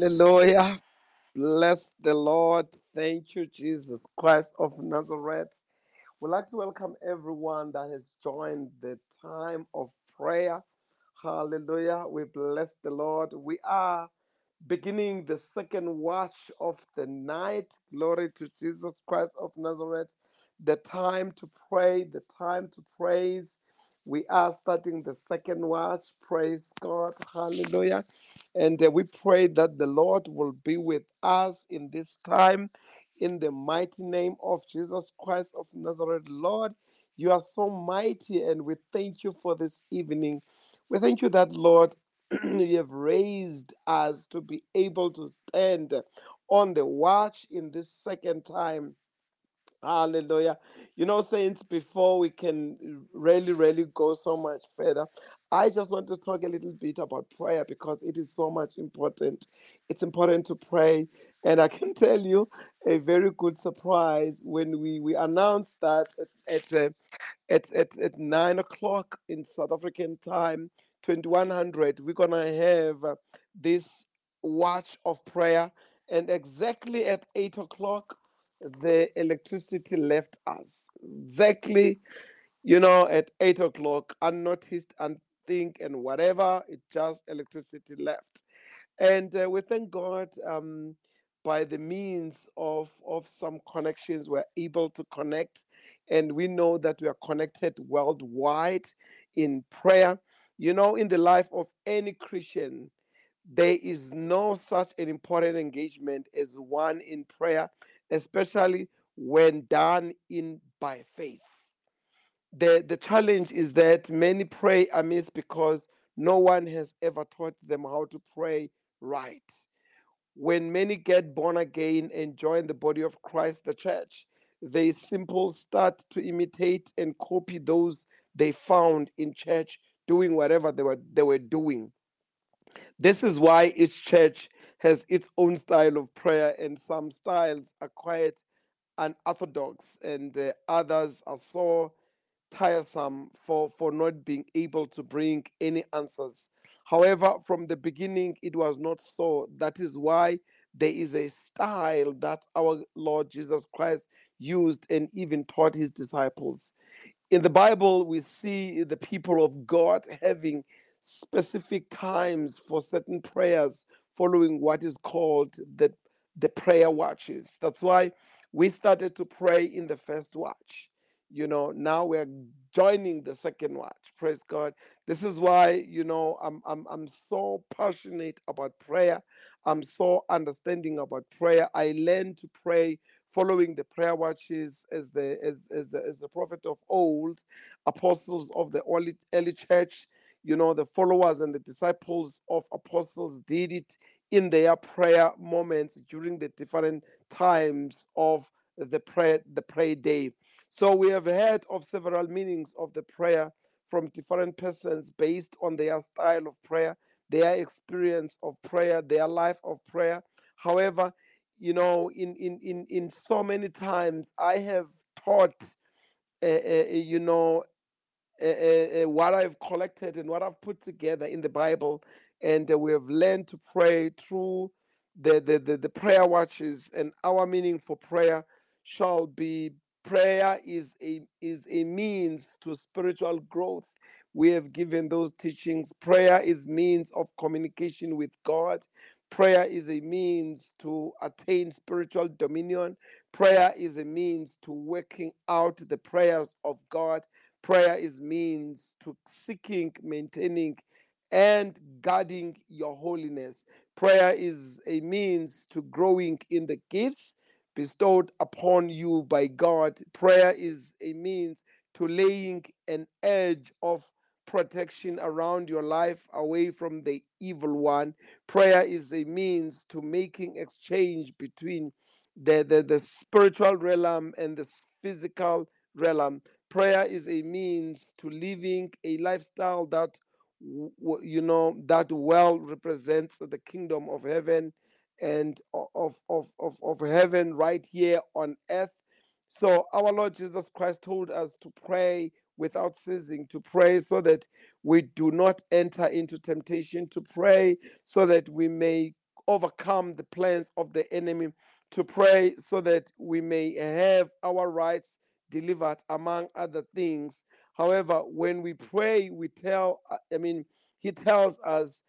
Hallelujah. Bless the Lord. Thank you, Jesus Christ of Nazareth. We'd like to welcome everyone that has joined the time of prayer. Hallelujah. We bless the Lord. We are beginning the second watch of the night. Glory to Jesus Christ of Nazareth. The time to pray, the time to praise. We are starting the second watch. Praise God. Hallelujah. And uh, we pray that the Lord will be with us in this time in the mighty name of Jesus Christ of Nazareth. Lord, you are so mighty, and we thank you for this evening. We thank you that, Lord, you have raised us to be able to stand on the watch in this second time. Hallelujah. You know, saints, before we can really, really go so much further, I just want to talk a little bit about prayer because it is so much important. It's important to pray. And I can tell you a very good surprise when we, we announced that at, at, uh, at, at, at 9 o'clock in South African time, 2100, we're going to have uh, this watch of prayer. And exactly at 8 o'clock, the electricity left us exactly you know at eight o'clock unnoticed and think and whatever it just electricity left. And uh, we thank god um, by the means of of some connections we're able to connect and we know that we are connected worldwide in prayer. You know in the life of any christian there is no such an important engagement as one in prayer, especially when done in by faith. The, the challenge is that many pray amiss because no one has ever taught them how to pray right. When many get born again and join the body of Christ, the church, they simple start to imitate and copy those they found in church doing whatever they were they were doing this is why each church has its own style of prayer, and some styles are quite unorthodox, and uh, others are so tiresome for, for not being able to bring any answers. However, from the beginning, it was not so. That is why there is a style that our Lord Jesus Christ used and even taught his disciples. In the Bible, we see the people of God having specific times for certain prayers following what is called the, the prayer watches. That's why we started to pray in the first watch. You know, now we're joining the second watch. Praise God. This is why, you know, I'm I'm I'm so passionate about prayer. I'm so understanding about prayer. I learned to pray following the prayer watches as the as as the, as the prophet of old, apostles of the early, early church you know the followers and the disciples of apostles did it in their prayer moments during the different times of the prayer the prayer day. So we have heard of several meanings of the prayer from different persons based on their style of prayer their experience of prayer their life of prayer. However you know in in in, in so many times i have taught uh, uh, you know uh, uh, what I've collected and what I've put together in the Bible, and uh, we have learned to pray through the, the, the, the prayer watches. And our meaning for prayer shall be prayer is a is a means to spiritual growth. We have given those teachings. Prayer is means of communication with God. Prayer is a means to attain spiritual dominion. Prayer is a means to working out the prayers of God prayer is means to seeking maintaining and guarding your holiness. Prayer is a means to growing in the gifts bestowed upon you by god. Prayer is a means to laying an edge of protection around your life away from the evil one. Prayer is a means to making exchange between the, the, the spiritual realm and the physical realm prayer is a means to living a lifestyle that you know that well represents the kingdom of heaven and of of of, of heaven right here on earth. So our lord jesus christ told us to pray without ceasing to pray so that we do not enter into temptation to pray so that we may overcome the plans of the enemy to pray so that we may have our rights delivered, among other things. However, when we pray, we tell, uh, I mean, he tells us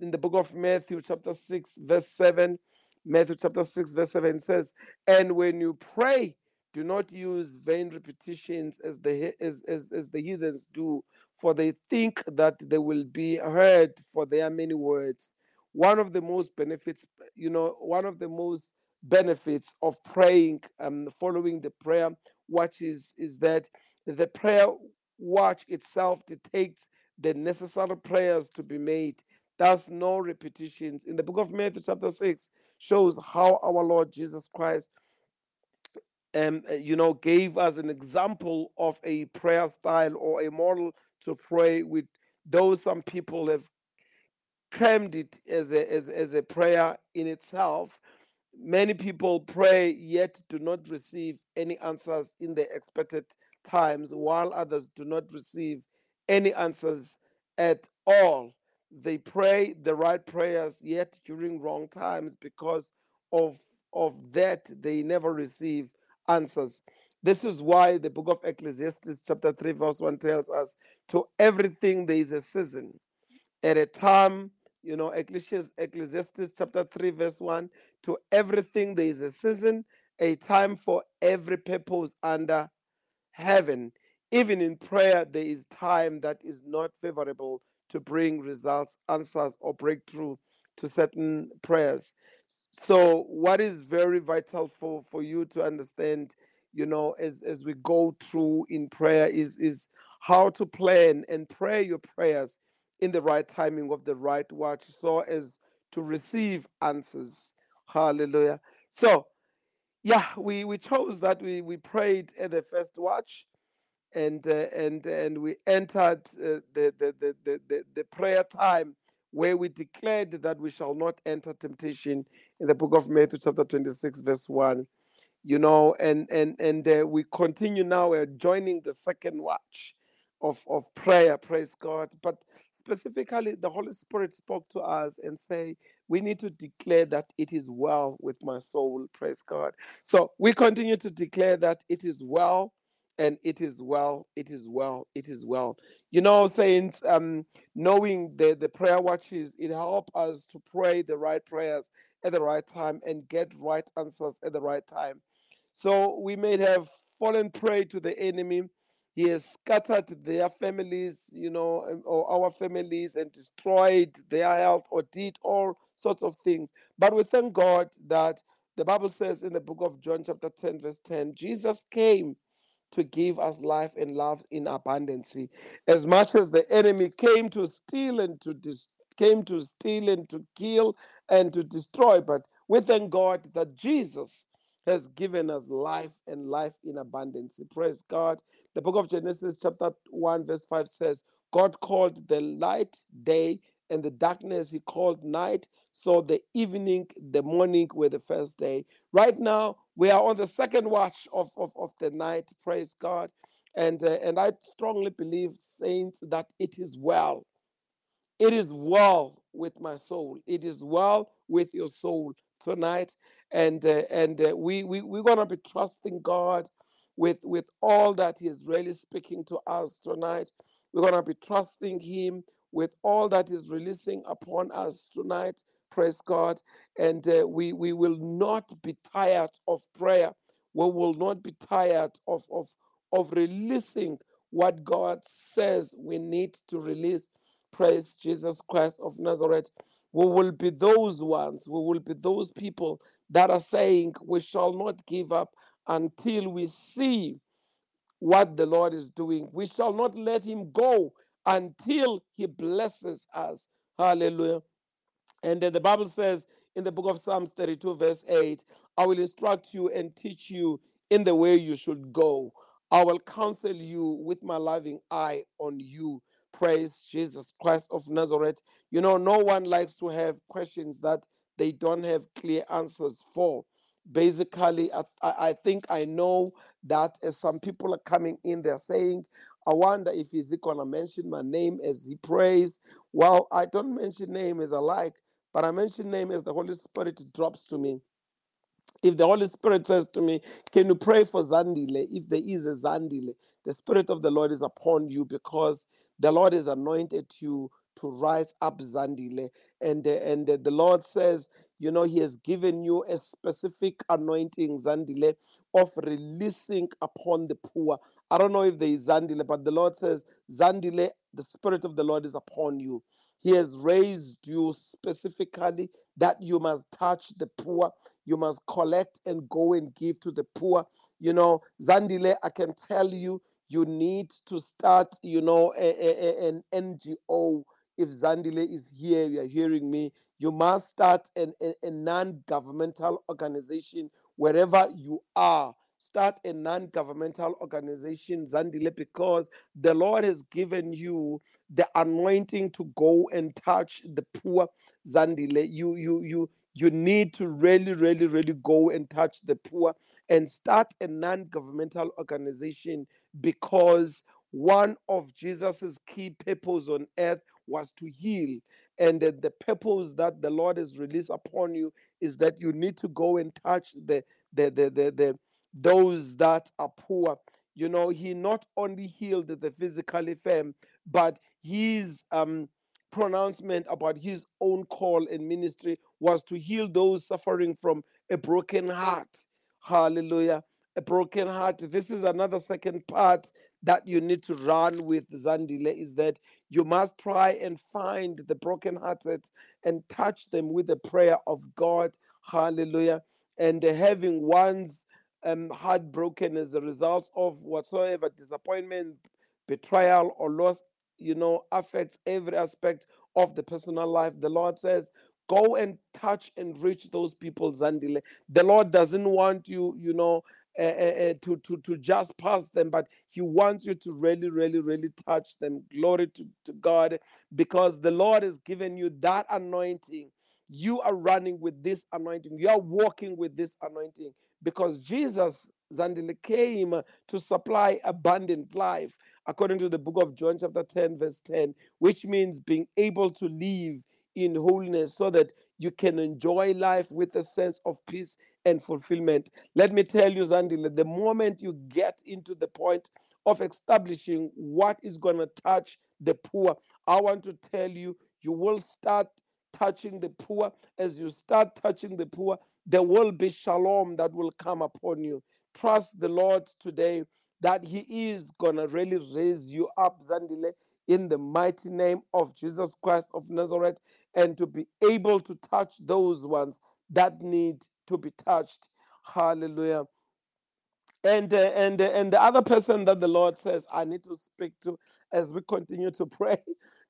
in the book of Matthew, chapter 6, verse 7, Matthew chapter 6, verse 7 says, And when you pray, do not use vain repetitions as the as, as, as the heathens do, for they think that they will be heard for their many words. One of the most benefits, you know, one of the most benefits of praying and um, following the prayer watch is, is that the prayer watch itself dictates the necessary prayers to be made. Thus, no repetitions. In the book of Matthew, chapter 6, shows how our Lord Jesus Christ um, uh, you know, gave us an example of a prayer style or a model to pray with. Though some people have crammed it as a as, as a prayer in itself Many people pray yet do not receive any answers in the expected times, while others do not receive any answers at all. They pray the right prayers yet during wrong times because of, of that they never receive answers. This is why the book of Ecclesiastes, chapter 3, verse 1 tells us to everything there is a season. At a time, you know, Ecclesiastes, Ecclesiastes chapter 3, verse 1 to everything there is a season, a time for every purpose under heaven. Even in prayer, there is time that is not favorable to bring results, answers, or breakthrough to certain prayers. So, what is very vital for, for you to understand, you know, as, as we go through in prayer is, is how to plan and pray your prayers in the right timing of the right watch so as to receive answers Hallelujah. So, yeah, we, we chose that. We, we prayed at the first watch and uh, and and we entered uh, the, the, the, the, the, prayer time where we declared that we shall not enter temptation in the book of Matthew chapter 26 verse 1 you know and and and uh, we continue now we're joining the second watch of of prayer praise god but specifically the holy spirit spoke to us and say we need to declare that it is well with my soul. Praise God. So we continue to declare that it is well and it is well, it is well, it is well. You know, saints, um, knowing the, the prayer watches, it helps us to pray the right prayers at the right time and get right answers at the right time. So we may have fallen prey to the enemy he has scattered their families, you know, or our families and destroyed their health or did all sorts of things. But we thank God that the Bible says in the book of John, chapter 10, verse 10, Jesus came to give us life and love in abundance. As much as the enemy came to steal and to dis- came to steal and to kill and to destroy. But we thank God that Jesus has given us life and life in abundance. Praise God. The book of Genesis, chapter 1, verse 5 says, God called the light day and the darkness he called night. So the evening, the morning were the first day. Right now, we are on the second watch of, of, of the night. Praise God. And, uh, and I strongly believe, saints, that it is well. It is well with my soul. It is well with your soul tonight. And uh, and uh, we, we, we're going to be trusting God with, with all that He is really speaking to us tonight. We're going to be trusting Him with all that is releasing upon us tonight. Praise God. And uh, we, we will not be tired of prayer. We will not be tired of, of, of releasing what God says we need to release. Praise Jesus Christ of Nazareth. We will be those ones, we will be those people that are saying, We shall not give up until we see what the Lord is doing. We shall not let him go until he blesses us. Hallelujah. And then the Bible says in the book of Psalms 32, verse 8, I will instruct you and teach you in the way you should go. I will counsel you with my loving eye on you. Praise Jesus Christ of Nazareth. You know, no one likes to have questions that they don't have clear answers for. Basically, I, I think I know that as some people are coming in, they're saying, I wonder if he's to mention my name as he prays. Well, I don't mention name as I like, but I mention name as the Holy Spirit drops to me. If the Holy Spirit says to me, Can you pray for Zandile? If there is a Zandile, the Spirit of the Lord is upon you because the Lord has anointed you to rise up Zandile. And, uh, and uh, the Lord says, you know, He has given you a specific anointing, Zandile, of releasing upon the poor. I don't know if there is Zandile, but the Lord says, Zandile, the Spirit of the Lord is upon you. He has raised you specifically that you must touch the poor, you must collect and go and give to the poor. You know, Zandile, I can tell you, you need to start, you know, a, a, an NGO. If Zandile is here, you are hearing me. You must start an, a, a non governmental organization wherever you are. Start a non governmental organization, Zandile, because the Lord has given you the anointing to go and touch the poor, Zandile. You, you, you, you need to really, really, really go and touch the poor and start a non governmental organization because one of Jesus's key purpose on earth was to heal. And the purpose that the Lord has released upon you is that you need to go and touch the the the the, the those that are poor. You know, he not only healed the physically firm, but his um pronouncement about his own call and ministry was to heal those suffering from a broken heart. Hallelujah. A broken heart. This is another second part that you need to run with Zandile is that you must try and find the brokenhearted and touch them with the prayer of God. Hallelujah. And having one's um, heart broken as a result of whatsoever disappointment, betrayal, or loss, you know, affects every aspect of the personal life. The Lord says, Go and touch and reach those people, Zandile. The Lord doesn't want you, you know, uh, uh, to, to, to just pass them, but He wants you to really, really, really touch them. Glory to, to God, because the Lord has given you that anointing. You are running with this anointing, you are walking with this anointing because Jesus, Zandile, came to supply abundant life, according to the book of John, chapter 10, verse 10, which means being able to live in wholeness so that you can enjoy life with a sense of peace and fulfillment. Let me tell you, Zandile, the moment you get into the point of establishing what is going to touch the poor, I want to tell you, you will start touching the poor. As you start touching the poor, there will be shalom that will come upon you. Trust the Lord today that He is going to really raise you up, Zandile, in the mighty name of Jesus Christ of Nazareth, and to be able to touch those ones that need to be touched. Hallelujah. And uh, and uh, and the other person that the Lord says I need to speak to as we continue to pray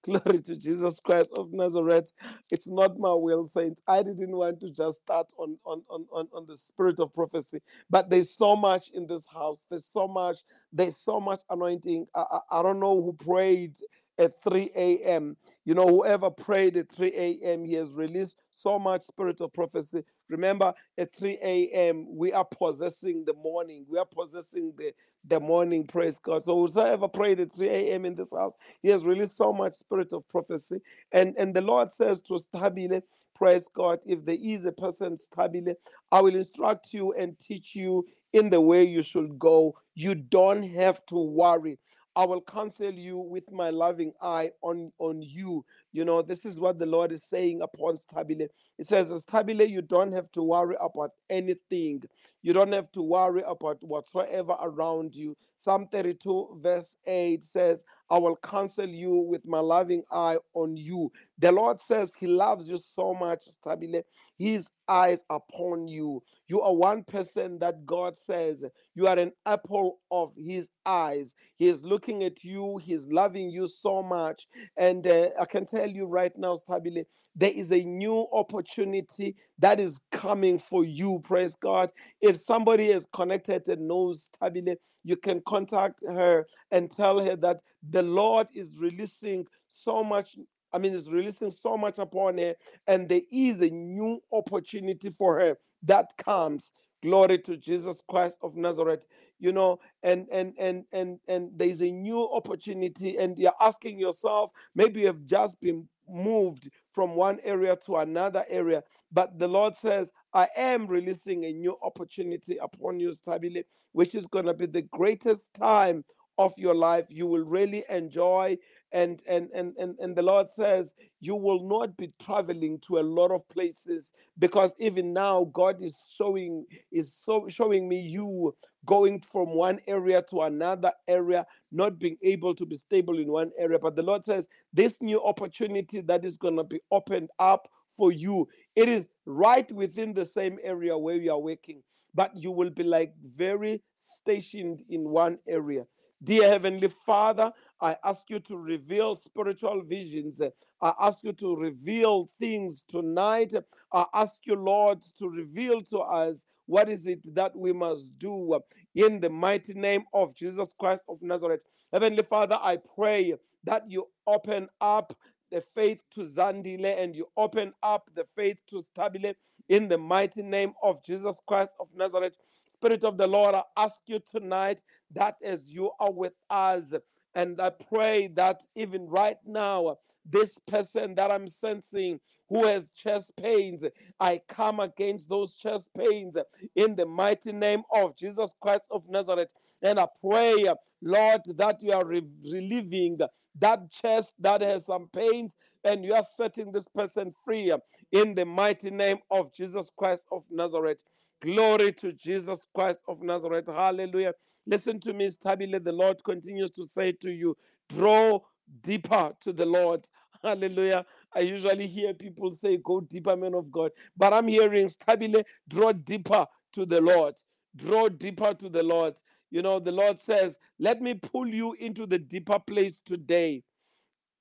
Glory to Jesus Christ of Nazareth. It's not my will, saints. I didn't want to just start on, on, on, on, on the spirit of prophecy, but there's so much in this house. There's so much, there's so much anointing. I, I, I don't know who prayed at 3 a.m. You know, whoever prayed at 3 a.m., he has released so much spirit of prophecy. Remember, at 3 a.m., we are possessing the morning. We are possessing the, the morning, praise God. So whoever prayed at 3 a.m. in this house, he has released so much spirit of prophecy. And, and the Lord says to Stabile, praise God, if there is a person Stabile, I will instruct you and teach you in the way you should go. You don't have to worry. I will counsel you with my loving eye on, on you. You know, this is what the Lord is saying upon Stabile. He says, Stabile, you don't have to worry about anything. You don't have to worry about whatsoever around you. Psalm 32, verse 8 says, I will counsel you with my loving eye on you. The Lord says He loves you so much, Stabile. His eyes upon you. You are one person that God says you are an apple of His eyes. He is looking at you, He's loving you so much. And uh, I can tell you right now, Stabile, there is a new opportunity that is coming for you. Praise God. If somebody is connected and knows Stabile, you can contact her and tell her that the Lord is releasing so much. I mean, is releasing so much upon her, and there is a new opportunity for her that comes. Glory to Jesus Christ of Nazareth. You know, and and and and and there's a new opportunity, and you're asking yourself, maybe you have just been moved from one area to another area. But the Lord says, I am releasing a new opportunity upon you, Stabile, which is going to be the greatest time of your life. You will really enjoy. And, and and and and the Lord says you will not be traveling to a lot of places because even now God is showing is so showing me you going from one area to another area, not being able to be stable in one area. But the Lord says this new opportunity that is going to be opened up for you, it is right within the same area where you are working, but you will be like very stationed in one area. Dear Heavenly Father, I ask you to reveal spiritual visions. I ask you to reveal things tonight. I ask you, Lord, to reveal to us what is it that we must do in the mighty name of Jesus Christ of Nazareth. Heavenly Father, I pray that you open up the faith to Zandile and you open up the faith to Stabile in the mighty name of Jesus Christ of Nazareth. Spirit of the Lord, I ask you tonight that as you are with us, and I pray that even right now, this person that I'm sensing who has chest pains, I come against those chest pains in the mighty name of Jesus Christ of Nazareth. And I pray, Lord, that you are re- relieving that chest that has some pains and you are setting this person free in the mighty name of Jesus Christ of Nazareth. Glory to Jesus Christ of Nazareth. Hallelujah. Listen to me, Stabile. The Lord continues to say to you, draw deeper to the Lord. Hallelujah. I usually hear people say, go deeper, man of God. But I'm hearing, Stabile, draw deeper to the Lord. Draw deeper to the Lord. You know, the Lord says, let me pull you into the deeper place today.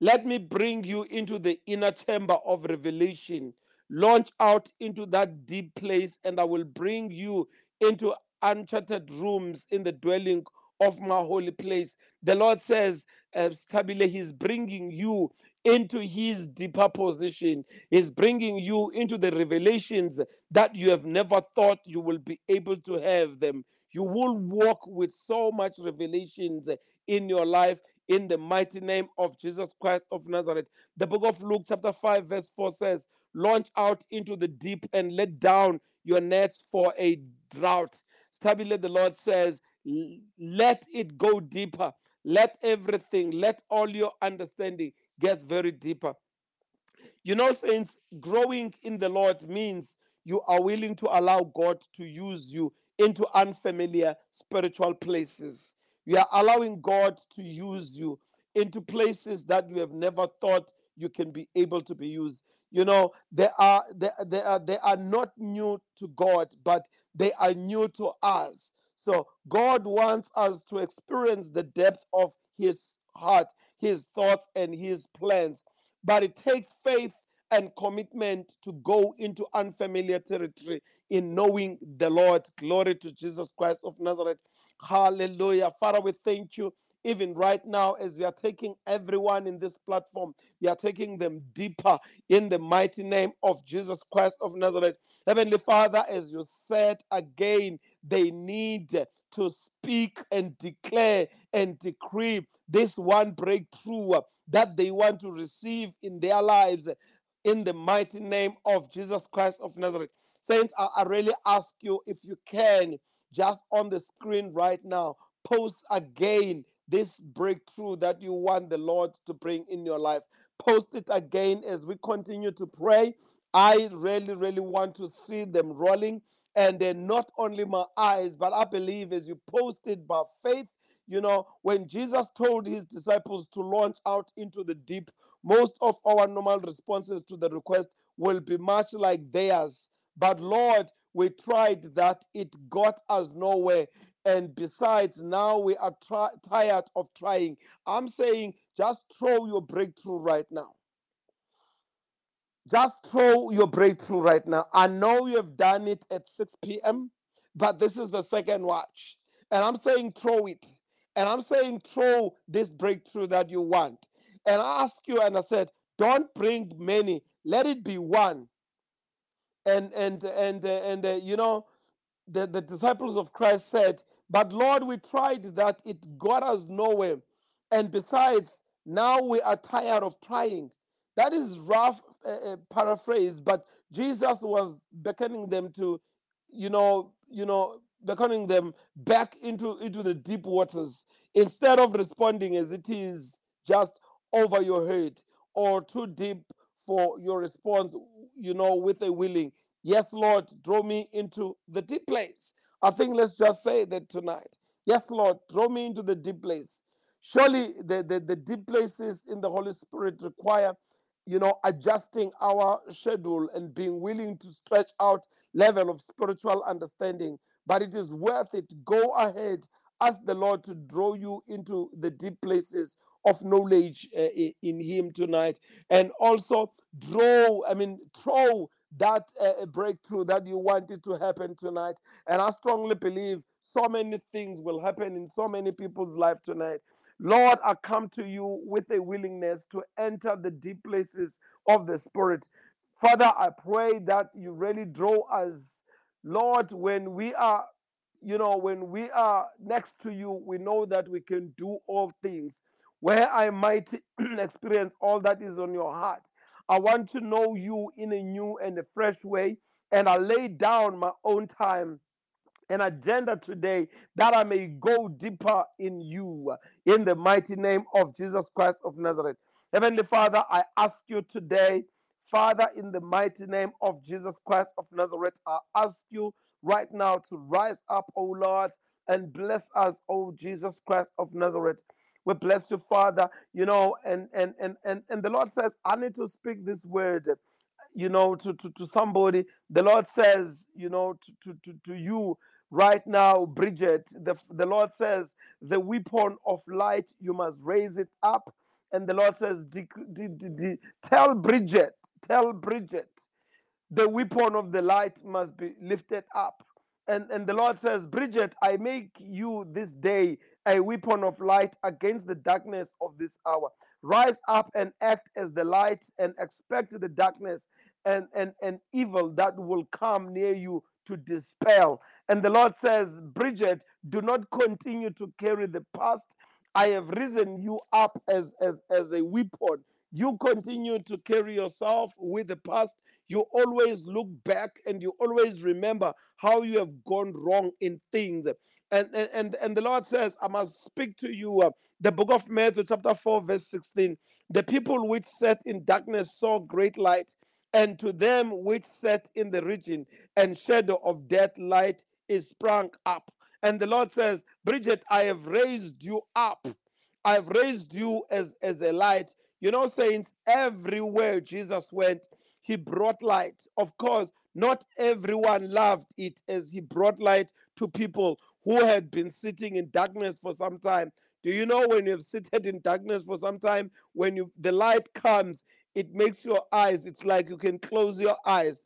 Let me bring you into the inner chamber of revelation. Launch out into that deep place, and I will bring you into uncharted rooms in the dwelling of my holy place. The Lord says, uh, Stabile, He's bringing you into His deeper position. He's bringing you into the revelations that you have never thought you will be able to have them. You will walk with so much revelations in your life in the mighty name of Jesus Christ of Nazareth. The book of Luke, chapter 5, verse 4 says, Launch out into the deep and let down your nets for a drought. Stabile, the Lord says, Let it go deeper. Let everything, let all your understanding get very deeper. You know, saints, growing in the Lord means you are willing to allow God to use you into unfamiliar spiritual places. You are allowing God to use you into places that you have never thought you can be able to be used. You know, they are they, they are they are not new to God, but they are new to us. So God wants us to experience the depth of his heart. His thoughts and his plans. But it takes faith and commitment to go into unfamiliar territory in knowing the Lord. Glory to Jesus Christ of Nazareth. Hallelujah. Father, we thank you even right now as we are taking everyone in this platform, we are taking them deeper in the mighty name of Jesus Christ of Nazareth. Heavenly Father, as you said again, they need to speak and declare and decree this one breakthrough that they want to receive in their lives in the mighty name of Jesus Christ of Nazareth. Saints, I, I really ask you if you can, just on the screen right now, post again this breakthrough that you want the Lord to bring in your life. Post it again as we continue to pray. I really, really want to see them rolling. And then not only my eyes, but I believe as you post it by faith, you know, when Jesus told his disciples to launch out into the deep, most of our normal responses to the request will be much like theirs. But Lord, we tried that, it got us nowhere. And besides, now we are tired of trying. I'm saying just throw your breakthrough right now. Just throw your breakthrough right now. I know you have done it at 6 p.m., but this is the second watch. And I'm saying throw it. And I'm saying throw this breakthrough that you want. And I ask you, and I said, don't bring many, let it be one. And and and uh, and uh, you know, the, the disciples of Christ said, But Lord, we tried that, it got us nowhere. And besides, now we are tired of trying. That is rough uh, uh, paraphrase, but Jesus was beckoning them to, you know, you know, beckoning them back into, into the deep waters instead of responding as it is just over your head or too deep for your response, you know, with a willing. Yes, Lord, draw me into the deep place. I think let's just say that tonight. Yes, Lord, draw me into the deep place. Surely the, the, the deep places in the Holy Spirit require, you know, adjusting our schedule and being willing to stretch out level of spiritual understanding. But it is worth it. Go ahead. Ask the Lord to draw you into the deep places of knowledge uh, in Him tonight. And also draw, I mean, throw that uh, breakthrough that you wanted to happen tonight. And I strongly believe so many things will happen in so many people's life tonight. Lord, I come to you with a willingness to enter the deep places of the Spirit. Father, I pray that you really draw us, Lord, when we are, you know, when we are next to you, we know that we can do all things. Where I might experience all that is on your heart. I want to know you in a new and a fresh way. And I lay down my own time and agenda today that I may go deeper in you in the mighty name of Jesus Christ of Nazareth. Heavenly Father, I ask you today, Father, in the mighty name of Jesus Christ of Nazareth, I ask you right now to rise up, O Lord, and bless us, O Jesus Christ of Nazareth. We bless you, Father. You know, and and and and, and the Lord says, I need to speak this word you know, to, to, to somebody. The Lord says, you know, to, to, to, to you right now, Bridget, the, the Lord says, the weapon of light, you must raise it up. And the Lord says, tell Bridget, tell Bridget, the weapon of the light must be lifted up. And, and the Lord says, Bridget, I make you this day a weapon of light against the darkness of this hour. Rise up and act as the light and expect the darkness and, and, and evil that will come near you to dispel. And the Lord says, Bridget, do not continue to carry the past. I have risen you up as, as, as a weapon. You continue to carry yourself with the past you always look back and you always remember how you have gone wrong in things. And, and, and, the Lord says, I must speak to you. Uh, the book of Matthew, chapter 4, verse 16. The people which sat in darkness saw great light, and to them which sat in the region and shadow of death, light is sprung up. And the Lord says, Bridget, I have raised you up. I have raised you as, as a light. You know, saints, everywhere Jesus went, he brought light. Of course, not everyone loved it as he brought light to people who had been sitting in darkness for some time. Do you know when you've seated in darkness for some time, when you the light comes, it makes your eyes, it's like you can close your eyes.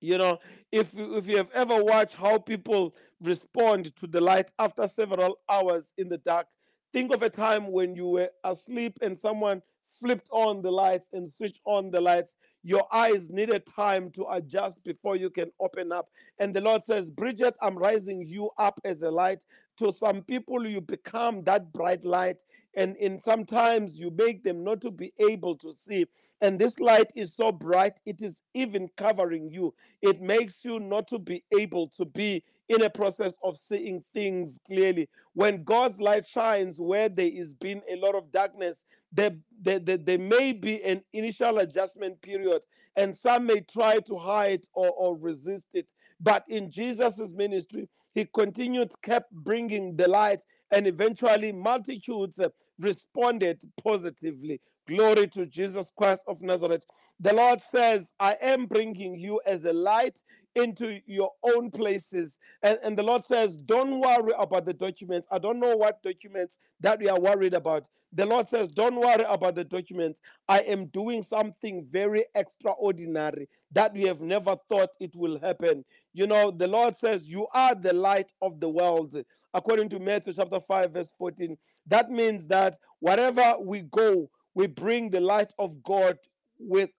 You know, if you, if you have ever watched how people respond to the light after several hours in the dark, think of a time when you were asleep and someone flipped on the lights and switched on the lights. Your eyes needed time to adjust before you can open up. And the Lord says, Bridget, I'm rising you up as a light. To some people, you become that bright light, and in sometimes you make them not to be able to see. And this light is so bright, it is even covering you. It makes you not to be able to be in a process of seeing things clearly. When God's light shines where there is been a lot of darkness, there, there, there, there may be an initial adjustment period, and some may try to hide or, or resist it. But in Jesus' ministry, he continued, kept bringing the light, and eventually multitudes responded positively. Glory to Jesus Christ of Nazareth. The Lord says, I am bringing you as a light into your own places. And, and the Lord says, Don't worry about the documents. I don't know what documents that we are worried about. The Lord says, Don't worry about the documents. I am doing something very extraordinary that we have never thought it will happen. You know, the Lord says, You are the light of the world. According to Matthew chapter 5, verse 14. That means that wherever we go, we bring the light of God with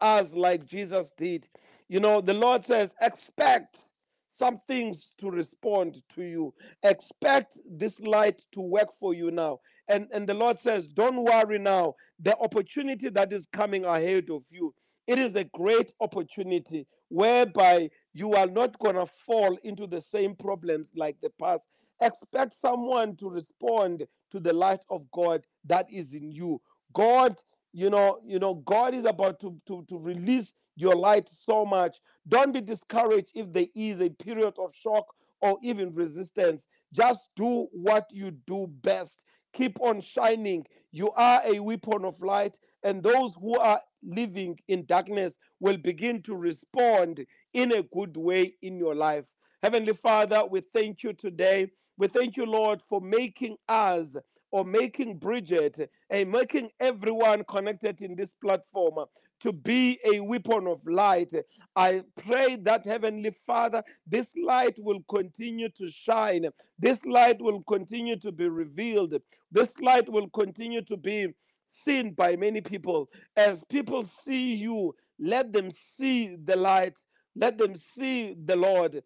us like Jesus did. You know, the Lord says, expect some things to respond to you. Expect this light to work for you now. And, and the Lord says, don't worry now. The opportunity that is coming ahead of you, it is a great opportunity whereby you are not going to fall into the same problems like the past. Expect someone to respond to the light of God that is in you. God, you know, you know, God is about to, to, to release your light so much. Don't be discouraged if there is a period of shock or even resistance. Just do what you do best. Keep on shining. You are a weapon of light, and those who are living in darkness will begin to respond in a good way in your life. Heavenly Father, we thank you today. We thank you, Lord, for making us or making Bridget and making everyone connected in this platform to be a weapon of light. I pray that, Heavenly Father, this light will continue to shine. This light will continue to be revealed. This light will continue to be seen by many people. As people see you, let them see the light. Let them see the Lord.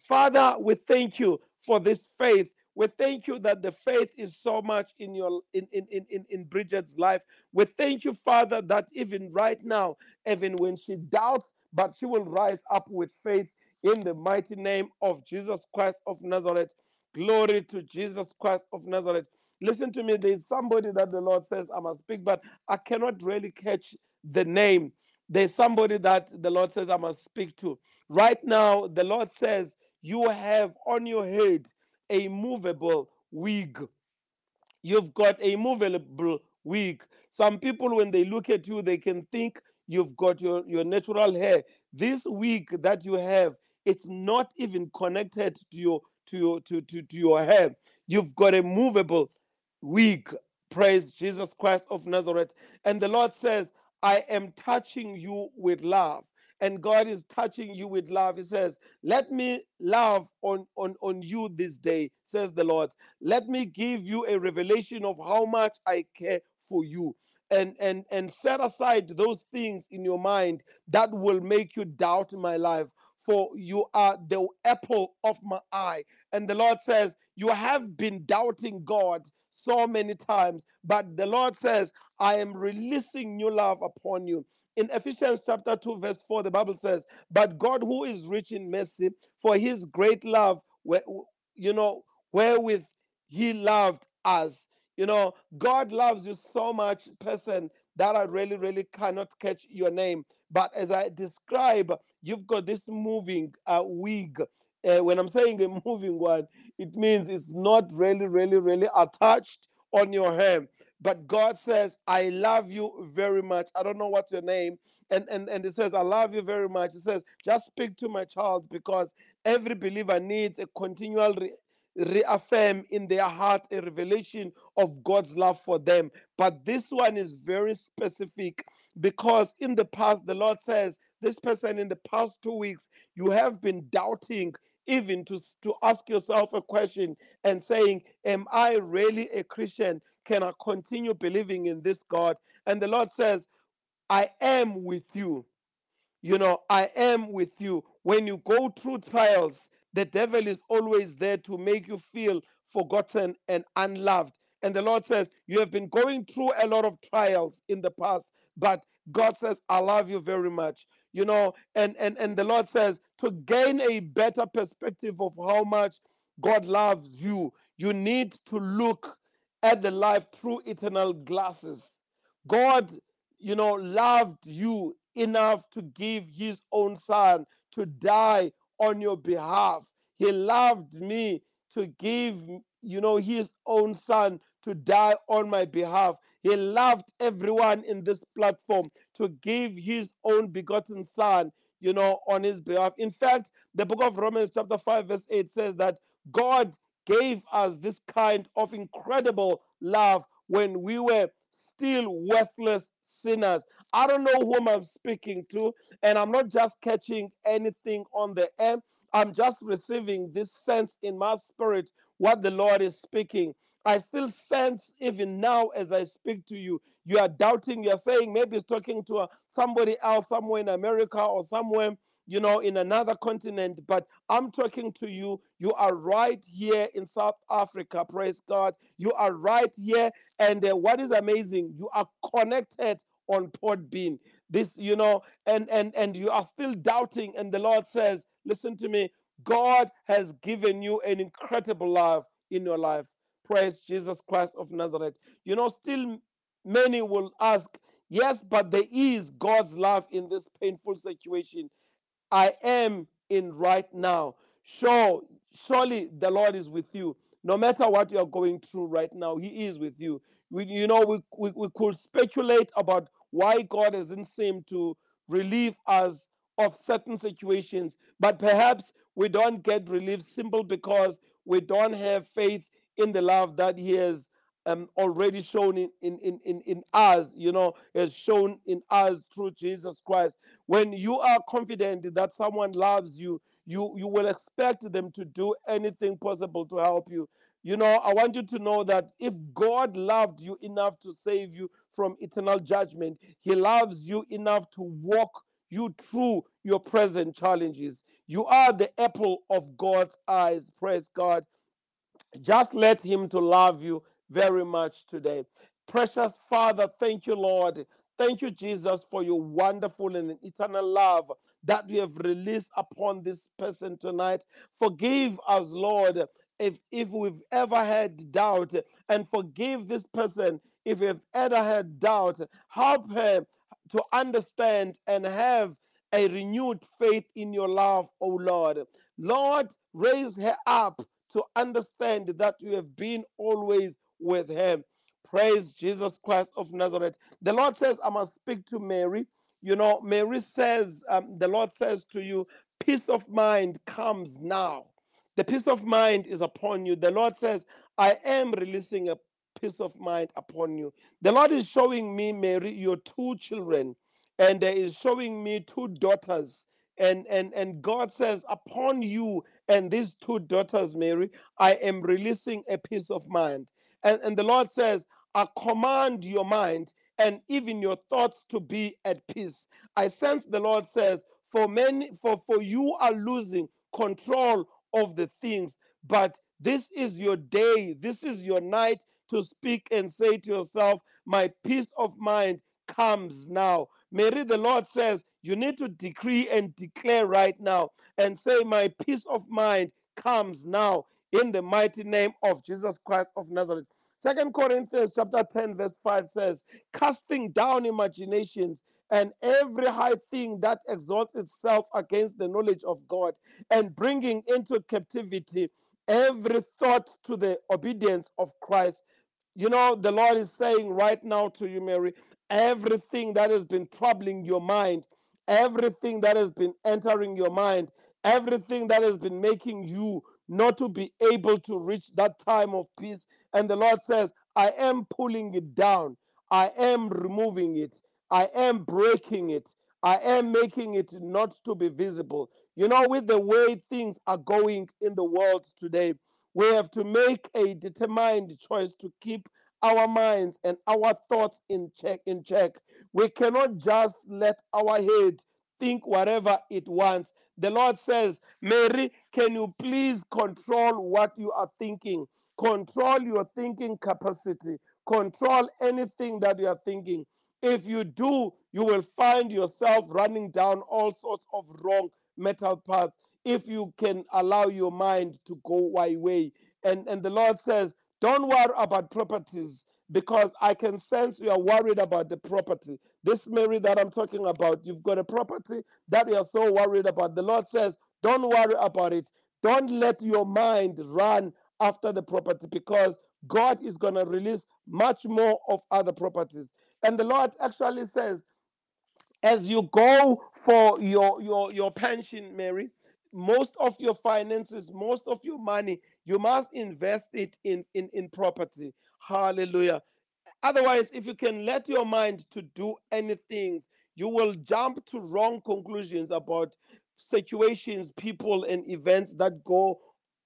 Father, we thank you for this faith. We thank you that the faith is so much in your in, in, in, in Bridget's life. We thank you, Father, that even right now, even when she doubts, but she will rise up with faith in the mighty name of Jesus Christ of Nazareth. Glory to Jesus Christ of Nazareth. Listen to me, there's somebody that the Lord says I must speak, but I cannot really catch the name. There's somebody that the Lord says I must speak to. Right now, the Lord says you have on your head a movable wig. You've got a movable wig. Some people, when they look at you, they can think you've got your, your natural hair. This wig that you have, it's not even connected to your to your to, to, to your hair. You've got a movable wig. Praise Jesus Christ of Nazareth. And the Lord says, I am touching you with love and God is touching you with love. He says, Let me love on, on, on you this day, says the Lord. Let me give you a revelation of how much I care for you. And, and and set aside those things in your mind that will make you doubt my life for you are the apple of my eye and the lord says you have been doubting god so many times but the lord says i am releasing new love upon you in Ephesians chapter 2, verse 4, the Bible says, But God, who is rich in mercy, for his great love, you know, wherewith he loved us. You know, God loves you so much, person, that I really, really cannot catch your name. But as I describe, you've got this moving uh, wig. Uh, when I'm saying a moving one, it means it's not really, really, really attached on your hair. But God says, I love you very much. I don't know what's your name. And, and, and it says, I love you very much. It says, just speak to my child because every believer needs a continual re- reaffirm in their heart a revelation of God's love for them. But this one is very specific because in the past, the Lord says, this person in the past two weeks, you have been doubting even to, to ask yourself a question and saying, Am I really a Christian? Can I continue believing in this God? And the Lord says, I am with you. You know, I am with you. When you go through trials, the devil is always there to make you feel forgotten and unloved. And the Lord says, You have been going through a lot of trials in the past, but God says, I love you very much. You know, and, and, and the Lord says, to gain a better perspective of how much God loves you, you need to look at the life through eternal glasses. God, you know, loved you enough to give his own son to die on your behalf. He loved me to give, you know, his own son to die on my behalf. He loved everyone in this platform to give his own begotten son, you know, on his behalf. In fact, the book of Romans, chapter 5, verse 8 says that God gave us this kind of incredible love when we were still worthless sinners. I don't know whom I'm speaking to, and I'm not just catching anything on the air. I'm just receiving this sense in my spirit what the Lord is speaking. I still sense even now as I speak to you, you are doubting. You're saying maybe it's talking to uh, somebody else somewhere in America or somewhere, you know, in another continent. But I'm talking to you. You are right here in South Africa. Praise God. You are right here. And uh, what is amazing, you are connected on Podbean. This, you know, and and and you are still doubting. And the Lord says, listen to me. God has given you an incredible love in your life. Praise Jesus Christ of Nazareth. You know, still many will ask, yes, but there is God's love in this painful situation I am in right now. Sure, surely the Lord is with you. No matter what you are going through right now, He is with you. We, you know, we, we, we could speculate about why God hasn't seemed to relieve us of certain situations, but perhaps we don't get relief simple because we don't have faith in the love that He has um, already shown in, in, in, in, in us, you know, has shown in us through Jesus Christ. When you are confident that someone loves you, you, you will expect them to do anything possible to help you. You know, I want you to know that if God loved you enough to save you from eternal judgment, He loves you enough to walk you through your present challenges. You are the apple of God's eyes. Praise God. Just let Him to love you very much today. Precious Father, thank you, Lord. Thank you, Jesus, for your wonderful and eternal love that you have released upon this person tonight. Forgive us, Lord, if, if we've ever had doubt, and forgive this person if we've ever had doubt. Help her to understand and have a renewed faith in your love, O Lord. Lord, raise her up to understand that you have been always with him. Praise Jesus Christ of Nazareth. The Lord says, I must speak to Mary. You know, Mary says, um, the Lord says to you, peace of mind comes now. The peace of mind is upon you. The Lord says, I am releasing a peace of mind upon you. The Lord is showing me, Mary, your two children, and He is showing me two daughters. And, and, and God says, Upon you and these two daughters, Mary, I am releasing a peace of mind. And, and the Lord says, I command your mind and even your thoughts to be at peace. I sense the Lord says, for many, for, for you are losing control of the things, but this is your day, this is your night to speak and say to yourself, My peace of mind comes now. Mary, the Lord says, you need to decree and declare right now and say, My peace of mind comes now in the mighty name of Jesus Christ of Nazareth. Second Corinthians chapter 10, verse 5 says, casting down imaginations and every high thing that exalts itself against the knowledge of God, and bringing into captivity every thought to the obedience of Christ. You know, the Lord is saying right now to you, Mary, everything that has been troubling your mind, everything that has been entering your mind, everything that has been making you not to be able to reach that time of peace. And the Lord says, I am pulling it down, I am removing it, I am breaking it, I am making it not to be visible. You know, with the way things are going in the world today, we have to make a determined choice to keep our minds and our thoughts in check in check we cannot just let our head think whatever it wants the lord says mary can you please control what you are thinking? Control your thinking capacity. Control anything that you are thinking. If you do you will find yourself running down all sorts of wrong metal paths if you can allow your mind to go one way. And and the lord says don't worry about properties because I can sense you are worried about the property. This Mary that I'm talking about, you've got a property that you are so worried about. The Lord says, Don't worry about it. Don't let your mind run after the property because God is going to release much more of other properties. And the Lord actually says, as you go for your your your pension mary most of your finances most of your money you must invest it in in, in property hallelujah. Otherwise if you can let your mind to do anything you will jump to wrong conclusions about situations people and events that go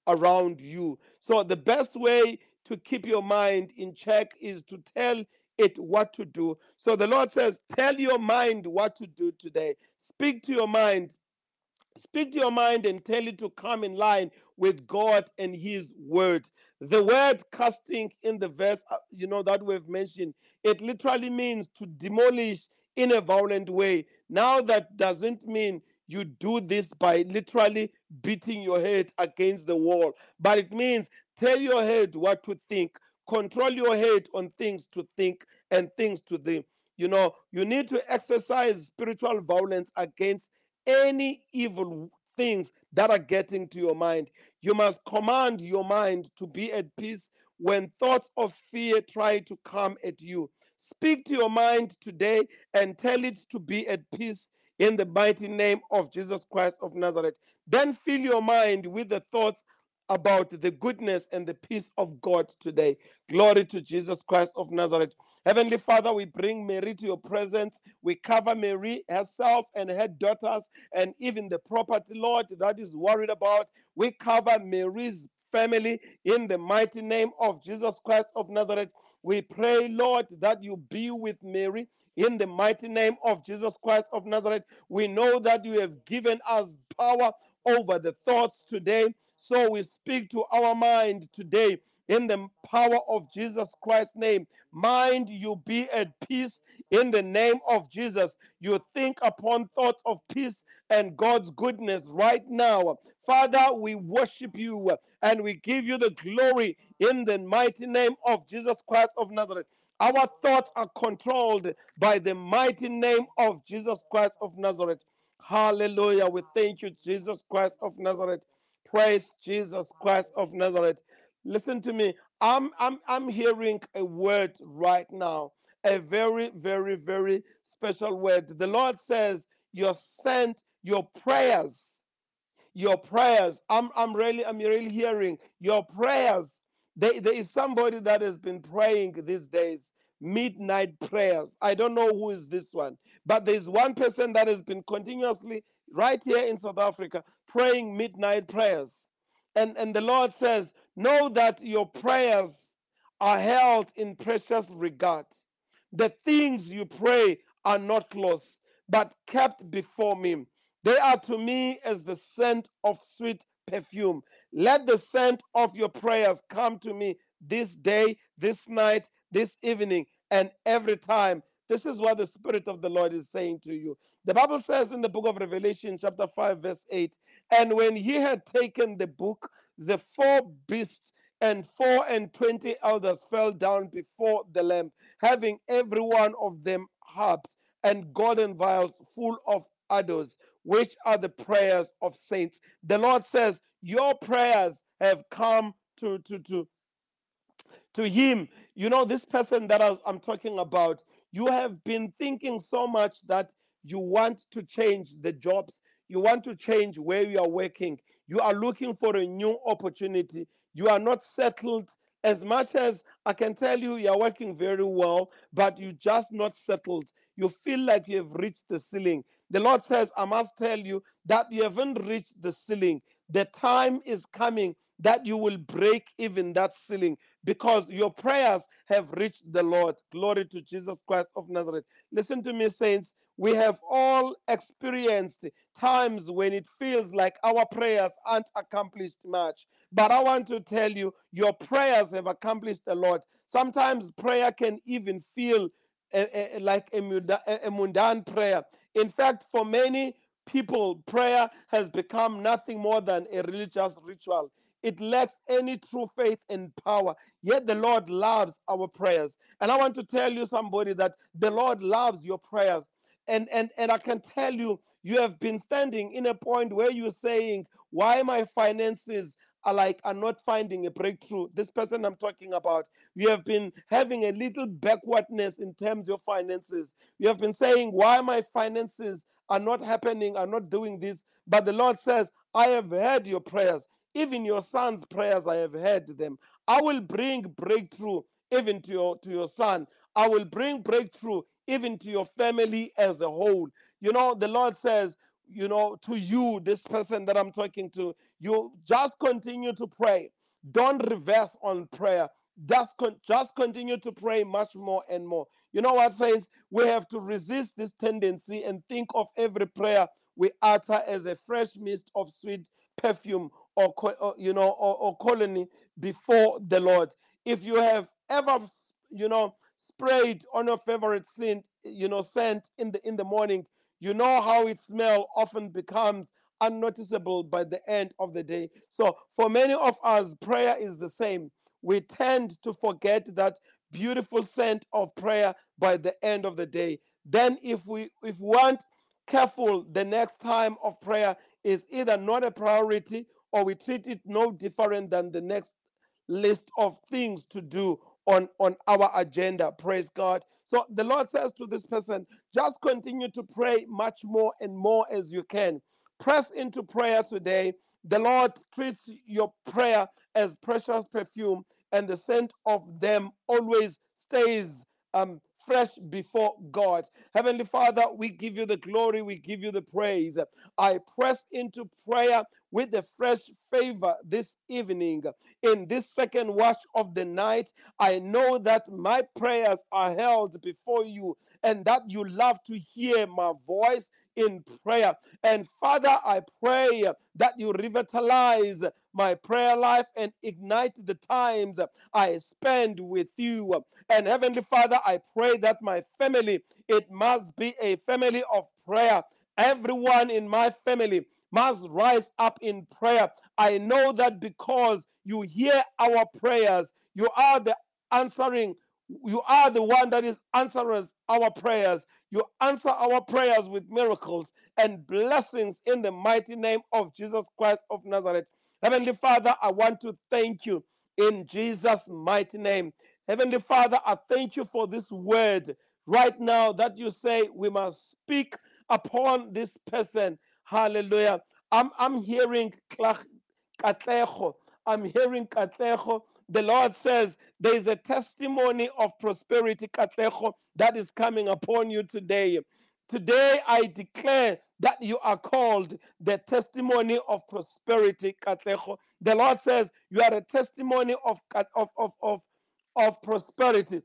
around you. So the best way to keep your mind in check is to tell it what to do. So the lord says tell your mind what to do today. Speak to your mind. Speak to your mind and tell it to come in line with God and His word. The word casting in the verse, uh, you know, that we've mentioned, it literally means to demolish in a violent way. Now, that doesn't mean you do this by literally beating your head against the wall, but it means tell your head what to think, control your head on things to think and things to do. You know, you need to exercise spiritual violence against any evil things that are getting to your mind. You must command your mind to be at peace when thoughts of fear try to come at you. Speak to your mind today and tell it to be at peace in the mighty name of Jesus Christ of Nazareth. Then fill your mind with the thoughts about the goodness and the peace of God today. Glory to Jesus Christ of Nazareth. Heavenly Father, we bring Mary to your presence. We cover Mary herself and her daughters and even the property, Lord, that is worried about. We cover Mary's family in the mighty name of Jesus Christ of Nazareth. We pray, Lord, that you be with Mary in the mighty name of Jesus Christ of Nazareth. We know that you have given us power over the thoughts today. So we speak to our mind today in the power of Jesus Christ's name. Mind you be at peace in the name of Jesus. You think upon thoughts of peace and God's goodness right now. Father, we worship you and we give you the glory in the mighty name of Jesus Christ of Nazareth. Our thoughts are controlled by the mighty name of Jesus Christ of Nazareth. Hallelujah. We thank you, Jesus Christ of Nazareth. Praise Jesus Christ of Nazareth. Listen to me. I'm I'm I'm hearing a word right now. A very, very, very special word. The Lord says, You're sent your prayers your prayers i'm i'm really i'm really hearing your prayers there, there is somebody that has been praying these days midnight prayers i don't know who is this one but there's one person that has been continuously right here in south africa praying midnight prayers and and the lord says know that your prayers are held in precious regard the things you pray are not lost, but kept before me they are to me as the scent of sweet perfume. Let the scent of your prayers come to me this day, this night, this evening, and every time. This is what the Spirit of the Lord is saying to you. The Bible says in the book of Revelation, chapter 5, verse 8, and when he had taken the book, the four beasts and four and twenty elders fell down before the Lamb, having every one of them harps and golden vials full of adors which are the prayers of saints. The Lord says, Your prayers have come to, to, to, to Him. You know, this person that I'm talking about, you have been thinking so much that you want to change the jobs, you want to change where you are working, You are looking for a new opportunity. You are not settled as much as I can tell you, you're working very well, but you're just not settled. You feel like you have reached the ceiling. The Lord says, I must tell you that you haven't reached the ceiling. The time is coming that you will break even that ceiling because your prayers have reached the Lord. Glory to Jesus Christ of Nazareth. Listen to me, saints. We have all experienced times when it feels like our prayers aren't accomplished much. But I want to tell you, your prayers have accomplished a lot. Sometimes prayer can even feel a, a, like a, a mundane prayer. In fact, for many people, prayer has become nothing more than a religious ritual. It lacks any true faith and power. Yet the Lord loves our prayers. And I want to tell you, somebody, that the Lord loves your prayers. And, and, and I can tell you, you have been standing in a point where you're saying, Why my finances are like are not finding a breakthrough. This person I'm talking about, you have been having a little backwardness in terms of your finances. You have been saying, Why my finances are not happening, are not doing this. But the Lord says, I have heard your prayers. Even your son's prayers, I have heard them. I will bring breakthrough even to your to your son. I will bring breakthrough even to your family as a whole. You know, the Lord says, you know, to you, this person that I'm talking to, you just continue to pray. Don't reverse on prayer. Just, con- just continue to pray much more and more. You know what, saints? We have to resist this tendency and think of every prayer we utter as a fresh mist of sweet perfume or, you know or, or colony before the Lord. If you have ever, you know, sprayed on your favorite scent, you know, scent in the in the morning, you know how its smell often becomes unnoticeable by the end of the day. So for many of us, prayer is the same. We tend to forget that beautiful scent of prayer by the end of the day. Then if we if we want careful the next time of prayer is either not a priority or we treat it no different than the next list of things to do on, on our agenda. Praise God. So the Lord says to this person, just continue to pray much more and more as you can. Press into prayer today. The Lord treats your prayer as precious perfume, and the scent of them always stays um, fresh before God. Heavenly Father, we give you the glory, we give you the praise. I press into prayer with the fresh favor this evening. In this second watch of the night, I know that my prayers are held before you and that you love to hear my voice in prayer. And Father, I pray that you revitalize my prayer life and ignite the times I spend with you. And Heavenly Father, I pray that my family, it must be a family of prayer. Everyone in my family must rise up in prayer. I know that because you hear our prayers, you are the answering you are the one that is answering our prayers. You answer our prayers with miracles and blessings in the mighty name of Jesus Christ of Nazareth. Heavenly Father, I want to thank you in Jesus' mighty name. Heavenly Father, I thank you for this word right now that you say we must speak upon this person. Hallelujah. I'm, I'm hearing Katleho. I'm hearing Katleho. The Lord says there is a testimony of prosperity, Katleho, that is coming upon you today. Today I declare that you are called the testimony of prosperity, Katleho. The Lord says you are a testimony of, of, of, of, of prosperity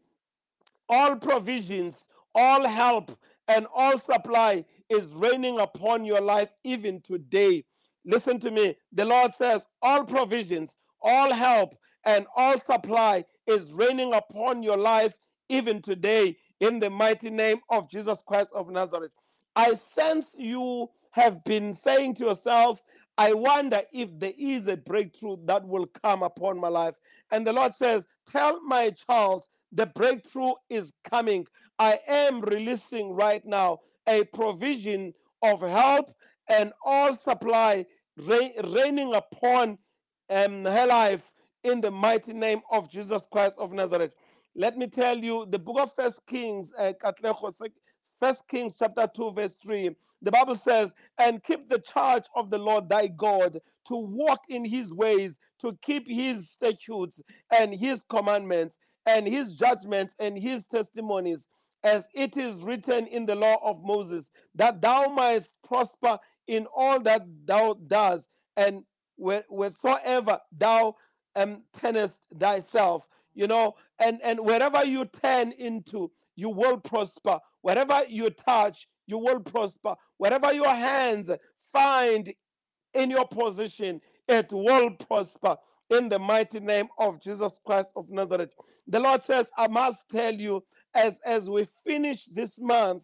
all provisions, all help, and all supply is raining upon your life even today. Listen to me. The Lord says, all provisions, all help, and all supply is raining upon your life even today in the mighty name of Jesus Christ of Nazareth. I sense you have been saying to yourself, I wonder if there is a breakthrough that will come upon my life. And the Lord says, Tell my child the breakthrough is coming. I am releasing right now a provision of help and all supply raining upon um, her life in the mighty name of Jesus Christ of Nazareth. Let me tell you, the book of First Kings, uh, First Kings chapter 2, verse 3. The Bible says, and keep the charge of the Lord thy God to walk in his ways, to keep his statutes and his commandments and his judgments and his testimonies, as it is written in the law of Moses, that thou mightst prosper in all that thou doest, and whatsoever thou um, thyself, you know, and, and wherever you turn into, you will prosper. Wherever you touch, you will prosper. Wherever your hands find in your position, it will prosper in the mighty name of Jesus Christ of Nazareth. The Lord says, I must tell you, as, as we finish this month,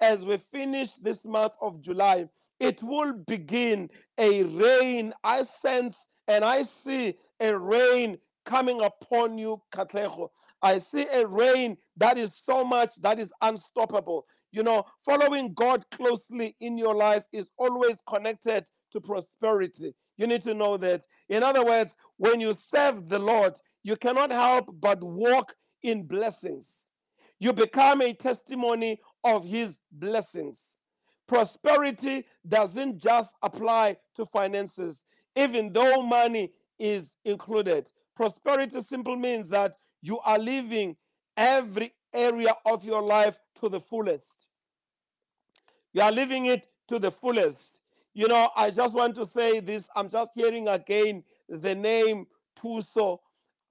as we finish this month of July, it will begin a rain. I sense and I see a rain coming upon you, Katleho. I see a rain that is so much that is unstoppable. You know, following God closely in your life is always connected to prosperity. You need to know that. In other words, when you serve the Lord, you cannot help but walk in blessings. You become a testimony of his blessings. Prosperity doesn't just apply to finances, even though money is included. Prosperity simply means that you are living every area of your life to the fullest. You are living it to the fullest. You know, I just want to say this. I'm just hearing again the name Thuso.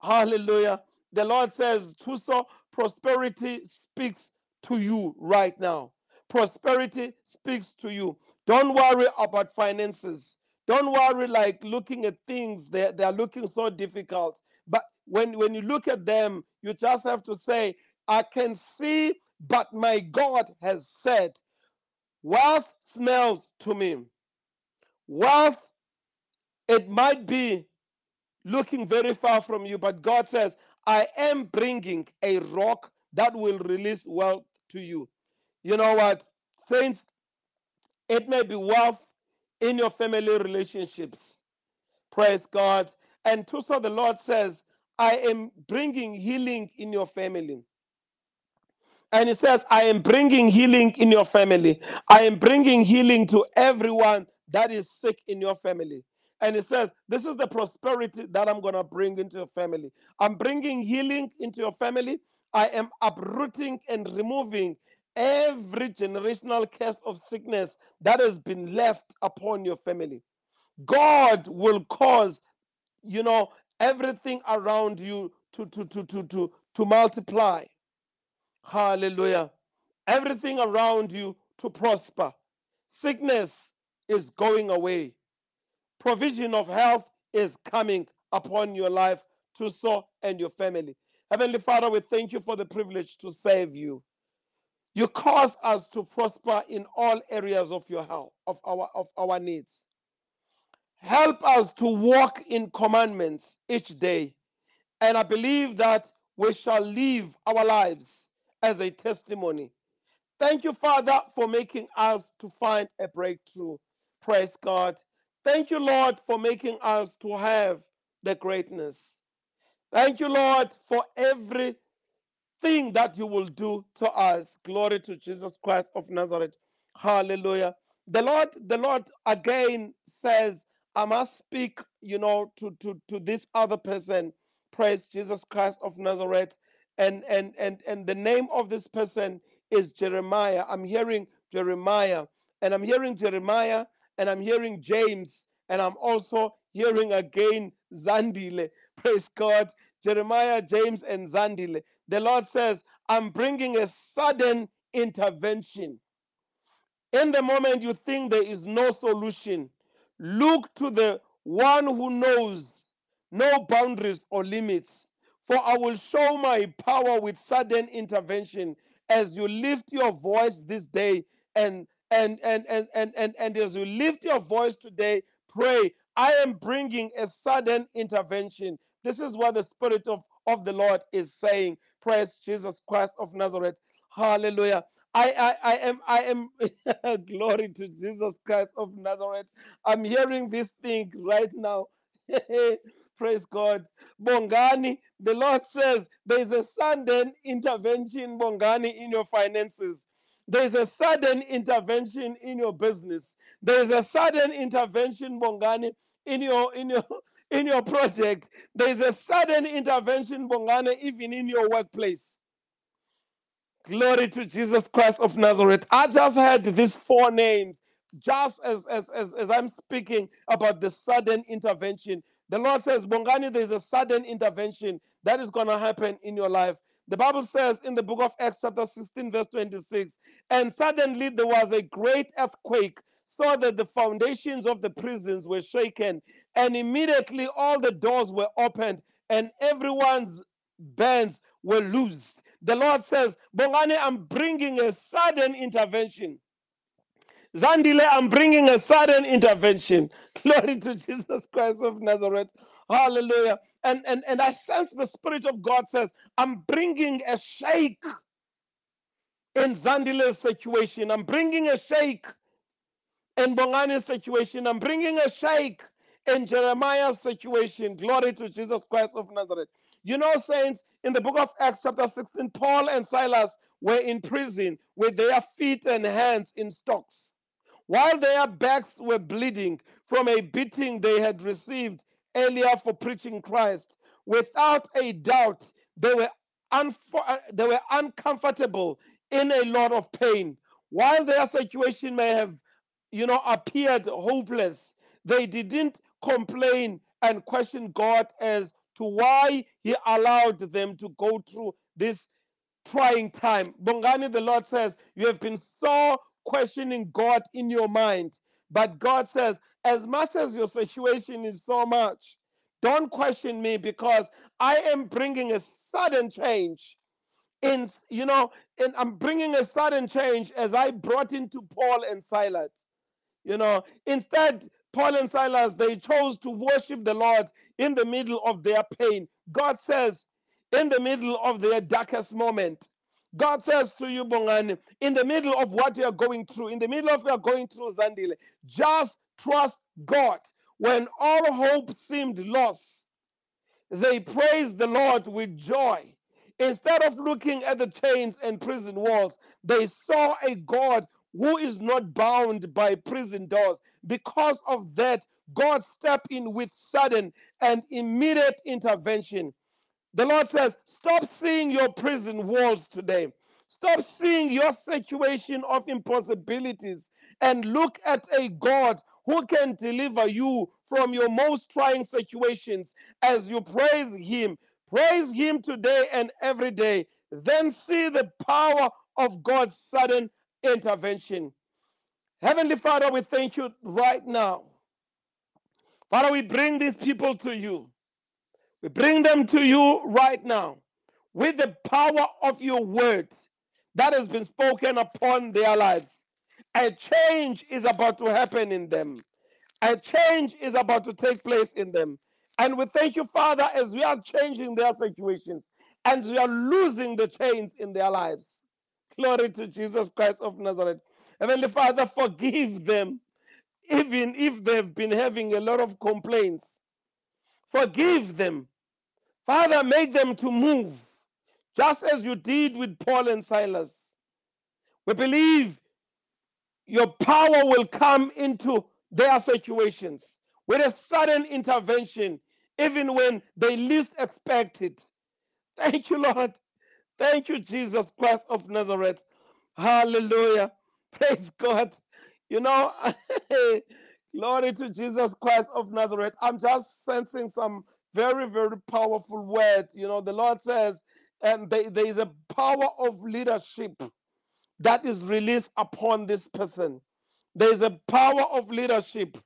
Hallelujah. The Lord says, Thuso, prosperity speaks to you right now. Prosperity speaks to you. Don't worry about finances. Don't worry like looking at things, they, they are looking so difficult. But when, when you look at them, you just have to say, I can see, but my God has said, wealth smells to me. Wealth, it might be looking very far from you, but God says, I am bringing a rock that will release wealth to you. You know what, saints? It may be wealth in your family relationships. Praise God. And so the Lord says, I am bringing healing in your family. And He says, I am bringing healing in your family. I am bringing healing to everyone that is sick in your family. And He says, This is the prosperity that I'm going to bring into your family. I'm bringing healing into your family. I am uprooting and removing every generational curse of sickness that has been left upon your family. God will cause, you know, everything around you to to to to to, to multiply. Hallelujah. Everything around you to prosper. Sickness is going away. Provision of health is coming upon your life Thuso and your family. Heavenly Father, we thank you for the privilege to serve you. You cause us to prosper in all areas of your health, of our of our needs. Help us to walk in commandments each day. And I believe that we shall live our lives as a testimony. Thank you, Father, for making us to find a breakthrough. Praise God. Thank you, Lord, for making us to have the greatness. Thank you, Lord, for every thing that you will do to us. Glory to Jesus Christ of Nazareth. Hallelujah. The Lord, the Lord again says, I must speak, you know, to, to, to this other person. Praise Jesus Christ of Nazareth. And and and and the name of this person is Jeremiah. I'm hearing Jeremiah, and I'm hearing Jeremiah, and I'm hearing James, and I'm also hearing again Zandile. Praise God. Jeremiah, James, and Zandile. The Lord says, I'm bringing a sudden intervention. In the moment you think there is no solution, look to the one who knows no boundaries or limits. For I will show my power with sudden intervention as you lift your voice this day and and and and and and, and as you lift your voice today, pray. I am bringing a sudden intervention. This is what the Spirit of, of the Lord is saying. Praise Jesus Christ of Nazareth. Hallelujah. I, I, I am I am glory to Jesus Christ of Nazareth. I'm hearing this thing right now. Praise God. Bongani, the Lord says there is a sudden intervention, Bongani, in your finances. There's a sudden intervention in your business. There's a sudden intervention, Bongani, in your in your in your project. There's a sudden intervention, Bongani, even in your workplace. Glory to Jesus Christ of Nazareth. I just had these four names just as, as, as, as I'm speaking about the sudden intervention. The Lord says, Bongani, there's a sudden intervention that is going to happen in your life. The Bible says in the book of Acts, chapter 16, verse 26, and suddenly there was a great earthquake, so that the foundations of the prisons were shaken, and immediately all the doors were opened, and everyone's bands were loosed. The Lord says, Bongani, I'm bringing a sudden intervention. Zandile, I'm bringing a sudden intervention. Glory to Jesus Christ of Nazareth. Hallelujah. And, and, and I sense the Spirit of God says, I'm bringing a shake in Zandile's situation. I'm bringing a shake in Bongani's situation. I'm bringing a shake in Jeremiah's situation. Glory to Jesus Christ of Nazareth. You know, saints, in the book of Acts, chapter 16, Paul and Silas were in prison with their feet and hands in stocks, while their backs were bleeding from a beating they had received earlier for preaching Christ. Without a doubt, they were, unfo- uh, they were uncomfortable in a lot of pain. While their situation may have, you know, appeared hopeless, they didn't complain and question God as to why He allowed them to go through this trying time. Bongani, the Lord says, You have been so questioning God in your mind. But God says, As much as your situation is so much, don't question me because I am bringing a sudden change. In you know, and I'm bringing a sudden change as I brought into Paul and Silas. You know, instead, Paul and Silas they chose to worship the Lord in the middle of their pain. God says, in the middle of their darkest moment, God says to you, Bongani, in the middle of what you are going through, in the middle of your going through Zandile, just trust God. When all hope seemed lost, they praised the Lord with joy. Instead of looking at the chains and prison walls, they saw a God who is not bound by prison doors. Because of that, God stepped in with sudden and immediate intervention. The Lord says, Stop seeing your prison walls today. Stop seeing your situation of impossibilities and look at a God who can deliver you from your most trying situations as you praise Him. Praise Him today and every day. Then see the power of God's sudden intervention. Heavenly Father, we thank you right now. Father, we bring these people to you. We bring them to you right now with the power of your word that has been spoken upon their lives. A change is about to happen in them. A change is about to take place in them. And we thank you, Father, as we are changing their situations and we are losing the chains in their lives. Glory to Jesus Christ of Nazareth. Heavenly Father, forgive them, even if they've been having a lot of complaints. Forgive them. Father, make them to move, just as you did with Paul and Silas. We believe your power will come into their situations with a sudden intervention, even when they least expect it. Thank you, Lord. Thank you, Jesus Christ of Nazareth. Hallelujah. Praise God. You know, glory to Jesus Christ of Nazareth. I'm just sensing some very, very powerful word. You know, the Lord says, and there, there is a power of leadership that is released upon this person. There is a power of leadership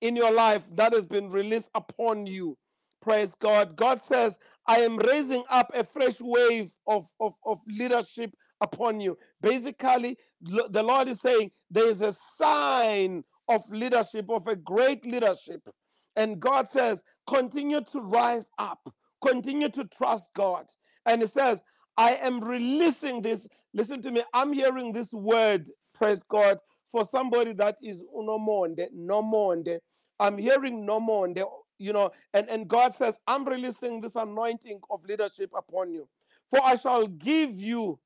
in your life that has been released upon you. Praise God. God says, I am raising up a fresh wave of, of, of leadership upon you. Basically, the Lord is saying there is a sign of leadership, of a great leadership. And God says, continue to rise up, continue to trust God. And He says, I am releasing this. Listen to me, I'm hearing this word, praise God, for somebody that is unomonde, nomonde. I'm hearing nomonde, you know, and, and God says, I'm releasing this anointing of leadership upon you. For I shall give you,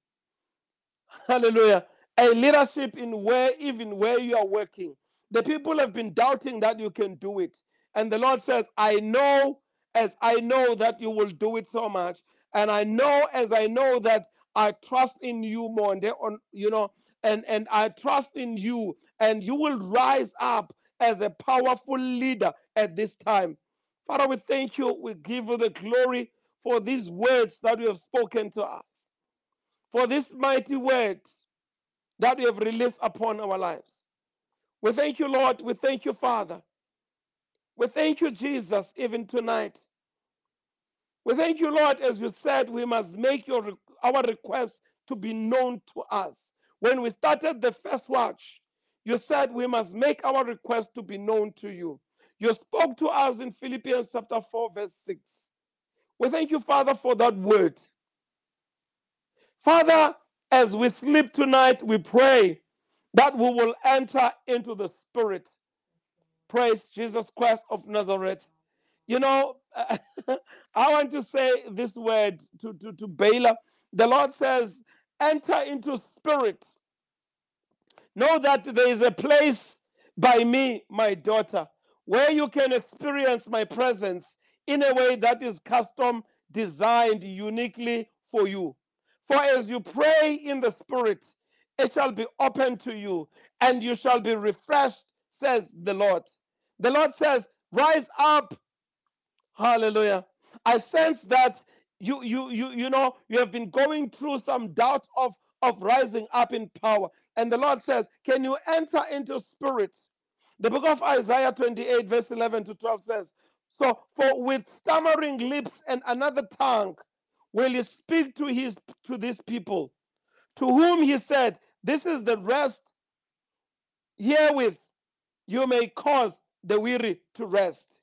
hallelujah, a leadership in where even where you are working. The people have been doubting that you can do it. And the Lord says, I know as I know that you will do it so much. And I know as I know that I trust in you more and on you know and and I trust in you and you will rise up as a powerful leader at this time. Father, we thank you. We give you the glory for these words that you have spoken to us. For this mighty words that you have released upon our lives. We thank you, Lord. We thank you, Father. We thank you, Jesus, even tonight. We thank you, Lord, as you said, we must make your our request to be known to us. When we started the first watch, you said we must make our request to be known to you. You spoke to us in Philippians chapter 4, verse 6. We thank you, Father, for that word. Father, as we sleep tonight, we pray that we will enter into the Spirit. Praise Jesus Christ of Nazareth. You know, I want to say this word to, to, to Bala. The Lord says, enter into spirit. Know that there is a place by me, my daughter, where you can experience my presence in a way that is custom designed uniquely for you. For as you pray in the spirit, it shall be open to you, and you shall be refreshed, says the Lord. The Lord says, Rise up. Hallelujah. I sense that you you you you know you have been going through some doubt of of rising up in power and the lord says can you enter into spirit the book of isaiah 28 verse 11 to 12 says so for with stammering lips and another tongue will he speak to his to these people to whom he said this is the rest herewith you may cause the weary to rest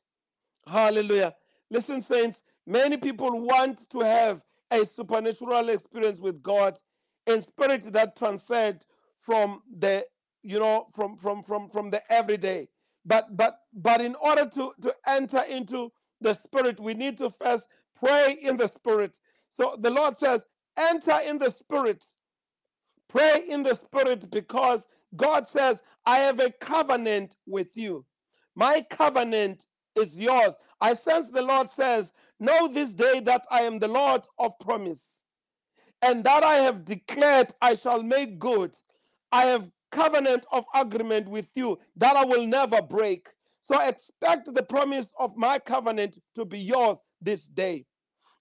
hallelujah. Listen saints Many people want to have a supernatural experience with God in spirit that transcend from the you know from from from from the everyday. But but but in order to to enter into the spirit, we need to first pray in the spirit. So the Lord says, enter in the spirit. Pray in the spirit because God says, I have a covenant with you. My covenant is yours. I sense the Lord says, Know this day that I am the Lord of promise, and that I have declared I shall make good. I have covenant of agreement with you that I will never break. So expect the promise of my covenant to be yours this day.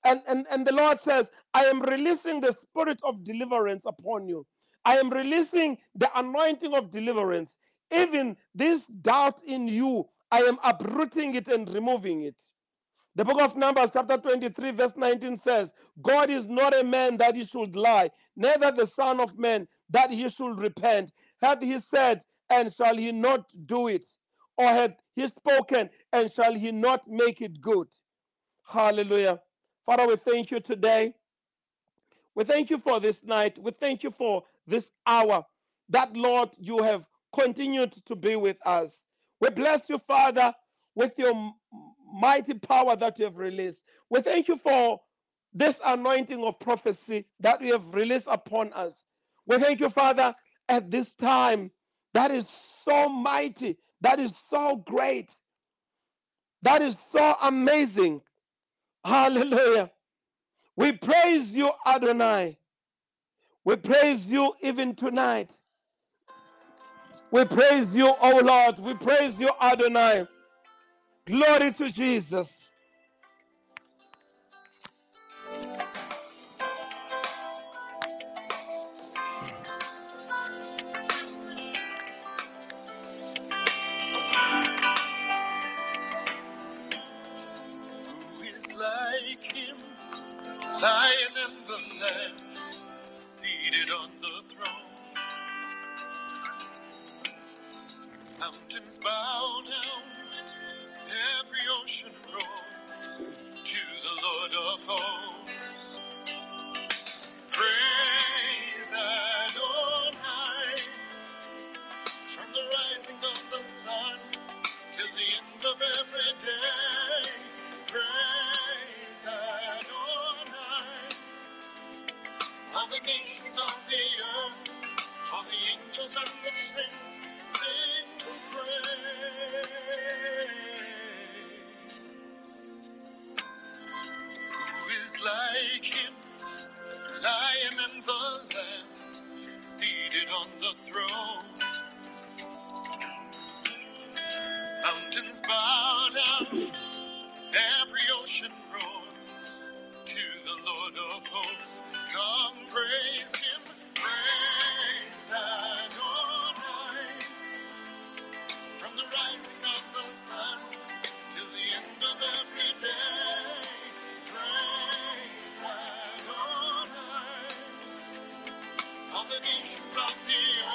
And, and, and the Lord says, I am releasing the spirit of deliverance upon you. I am releasing the anointing of deliverance. Even this doubt in you, I am uprooting it and removing it. The book of Numbers, chapter 23, verse 19 says, God is not a man that he should lie, neither the Son of Man that he should repent. Had he said, and shall he not do it? Or had he spoken, and shall he not make it good? Hallelujah. Father, we thank you today. We thank you for this night. We thank you for this hour that, Lord, you have continued to be with us. We bless you, Father, with your mighty power that you have released. We thank you for this anointing of prophecy that you have released upon us. We thank you, Father, at this time that is so mighty, that is so great, that is so amazing. Hallelujah. We praise you, Adonai. We praise you even tonight. We praise you, oh Lord. We praise you, Adonai. Glory to Jesus. Bow down, every ocean roars to the Lord of hosts. Praise Adonai, from the rising of the sun till the end of every day. Praise Adonai, all the nations of the earth. All the angels and the saints sing like him, lion and the lamb, seated on the throne? Mountains bow down, every ocean roars to the Lord of hosts. Come praise him, praise Adonai. From the rising of the sun till the end of every day, All the nations of the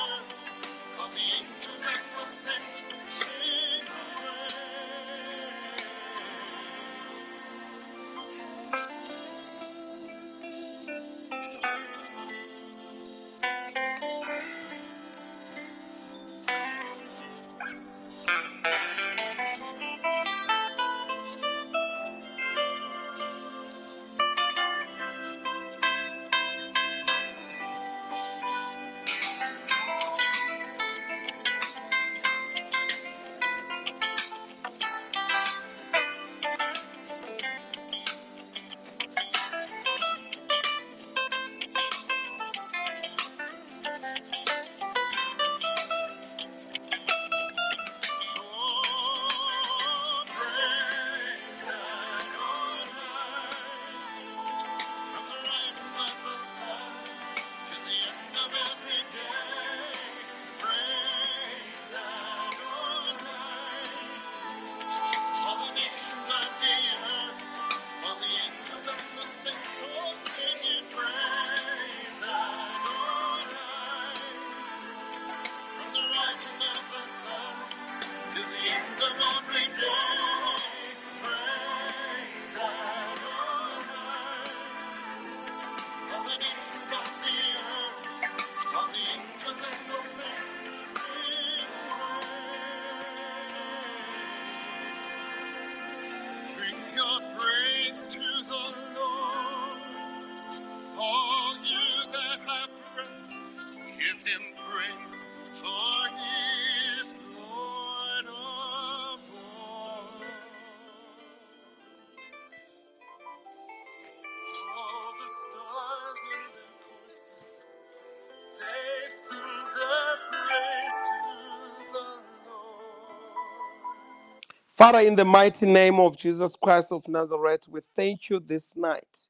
Father, in the mighty name of Jesus Christ of Nazareth, we thank you this night.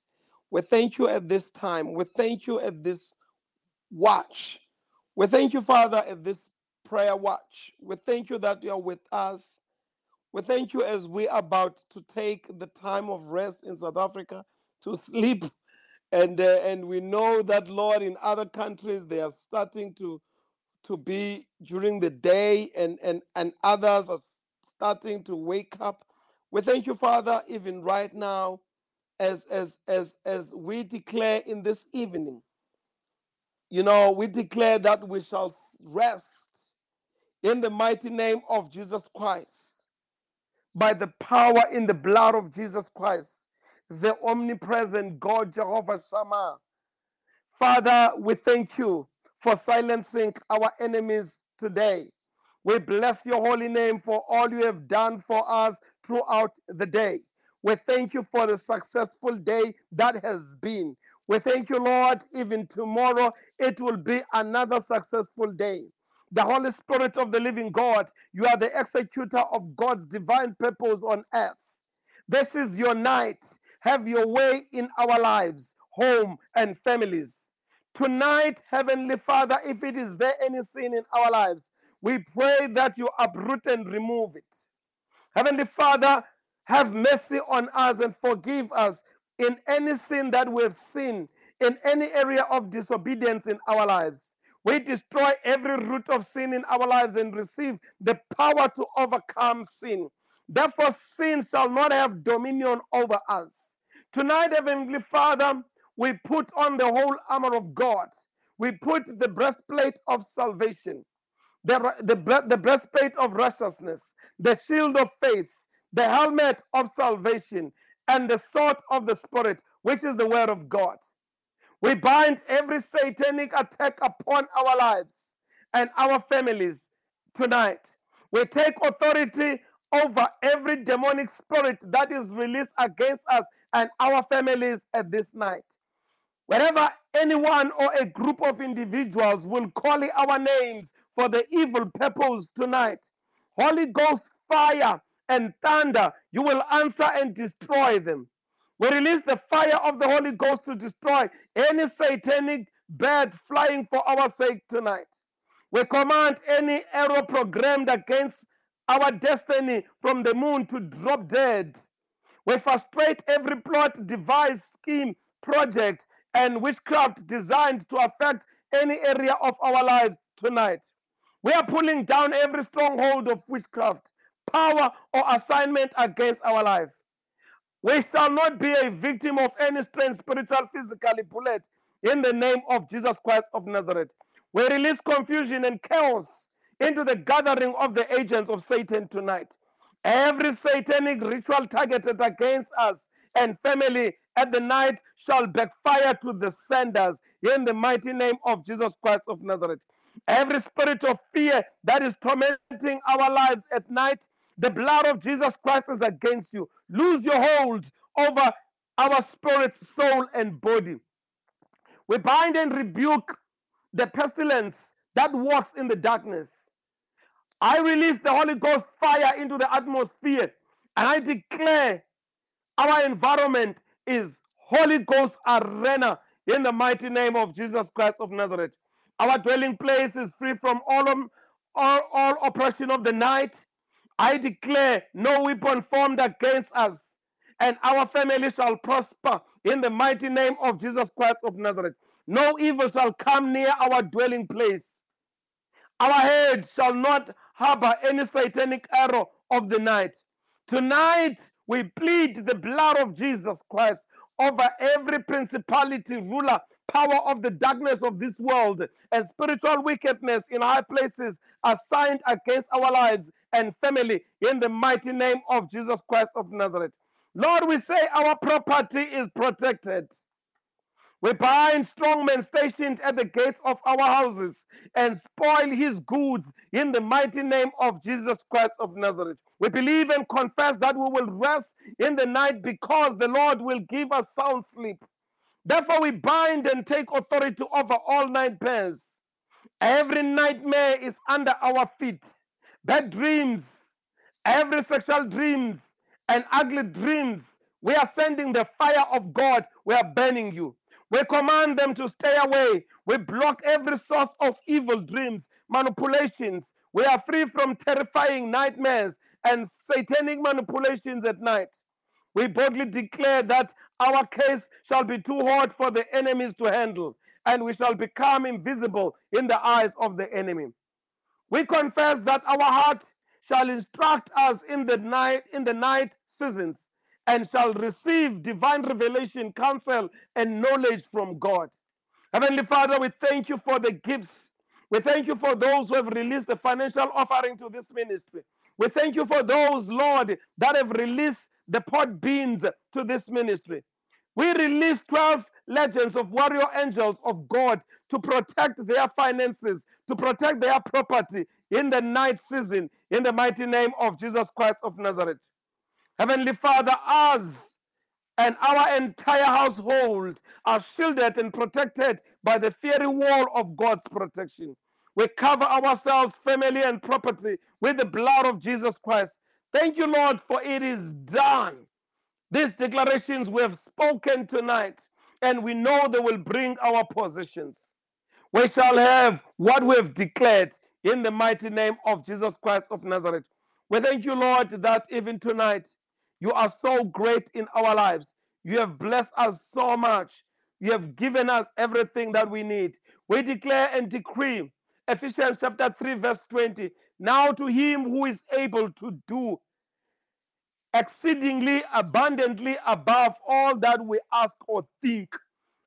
We thank you at this time. We thank you at this watch. We thank you, Father, at this prayer watch. We thank you that you are with us. We thank you as we are about to take the time of rest in South Africa to sleep. And, uh, and we know that, Lord, in other countries, they are starting to to be during the day and and and others are starting to wake up. We thank you father even right now as as as as we declare in this evening. You know we declare that we shall rest in the mighty name of jesus christ. By the power in the blood of jesus christ the omnipresent god jehovah shammah. Father, we thank you for silencing our enemies today. We bless your holy name for all you have done for us throughout the day. We thank you for the successful day that has been. We thank you, Lord, even tomorrow it will be another successful day. The Holy Spirit of the living God, you are the executor of God's divine purpose on earth. This is your night. Have your way in our lives, home, and families. Tonight, Heavenly Father, if it is there any sin in our lives, we pray that you uproot and remove it. Heavenly Father, have mercy on us and forgive us in any sin that we have sinned, in any area of disobedience in our lives. We destroy every root of sin in our lives and receive the power to overcome sin. Therefore, sin shall not have dominion over us. Tonight, Heavenly Father, we put on the whole armor of God. We put the breastplate of salvation the, the, the breastplate of righteousness, the shield of faith, the helmet of salvation, and the sword of the Spirit, which is the word of God. We bind every satanic attack upon our lives and our families tonight. We take authority over every demonic spirit that is released against us and our families at this night. Wherever anyone or a group of individuals will call our names for the evil purpose tonight, Holy Ghost fire and thunder, you will answer and destroy them. We release the fire of the Holy Ghost to destroy any satanic bird flying for our sake tonight. We command any arrow programmed against our destiny from the moon to drop dead. We frustrate every plot, device, scheme, project, and witchcraft designed to affect any area of our lives tonight. We are pulling down every stronghold of witchcraft, power, or assignment against our life. We shall not be a victim of any strange spiritual, physically bullet in the name of Jesus Christ of Nazareth. We release confusion and chaos into the gathering of the agents of Satan tonight. Every satanic ritual targeted against us and family at the night shall backfire to the senders in the mighty name of Jesus Christ of Nazareth. Every spirit of fear that is tormenting our lives at night, the blood of Jesus Christ is against you. Lose your hold over our spirit, soul, and body. We bind and rebuke the pestilence that walks in the darkness. I release the Holy Ghost fire into the atmosphere and I declare our environment is Holy Ghost arena in the mighty name of Jesus Christ of Nazareth. Our dwelling place is free from all, all, all oppression of the night. I declare no weapon formed against us and our family shall prosper in the mighty name of Jesus Christ of Nazareth. No evil shall come near our dwelling place. Our head shall not harbor any satanic arrow of the night. Tonight, we plead the blood of Jesus Christ over every principality, ruler, power of the darkness of this world, and spiritual wickedness in high places assigned against our lives and family in the mighty name of Jesus Christ of Nazareth. Lord, we say our property is protected. We bind strong men stationed at the gates of our houses and spoil his goods in the mighty name of Jesus Christ of Nazareth. We believe and confess that we will rest in the night because the Lord will give us sound sleep. Therefore, we bind and take authority over all nightmares. Every nightmare is under our feet. Bad dreams, every sexual dreams, and ugly dreams. We are sending the fire of God. We are burning you. We command them to stay away. We block every source of evil dreams, manipulations. We are free from terrifying nightmares and satanic manipulations at night. We boldly declare that our case shall be too hard for the enemies to handle, and we shall become invisible in the eyes of the enemy. We confess that our heart shall instruct us in the night in the night seasons and shall receive divine revelation, counsel, and knowledge from God. Heavenly Father, we thank you for the gifts. We thank you for those who have released the financial offering to this ministry. We thank you for those, Lord, that have released the pot beans to this ministry. We release 12 legends of warrior angels of God to protect their finances, to protect their property in the night season, in the mighty name of Jesus Christ of Nazareth. Heavenly Father, us and our entire household are shielded and protected by the fiery wall of God's protection. We cover ourselves, family, and property with the blood of Jesus Christ. Thank you, Lord, for it is done. These declarations we have spoken tonight, and we know they will bring our possessions. We shall have what we have declared in the mighty name of Jesus Christ of Nazareth. We thank you, Lord, that even tonight you are so great in our lives. You have blessed us so much. You have given us everything that we need. We declare and decree Ephesians chapter 3, verse 20. Now to him who is able to do exceedingly abundantly above all that we ask or think,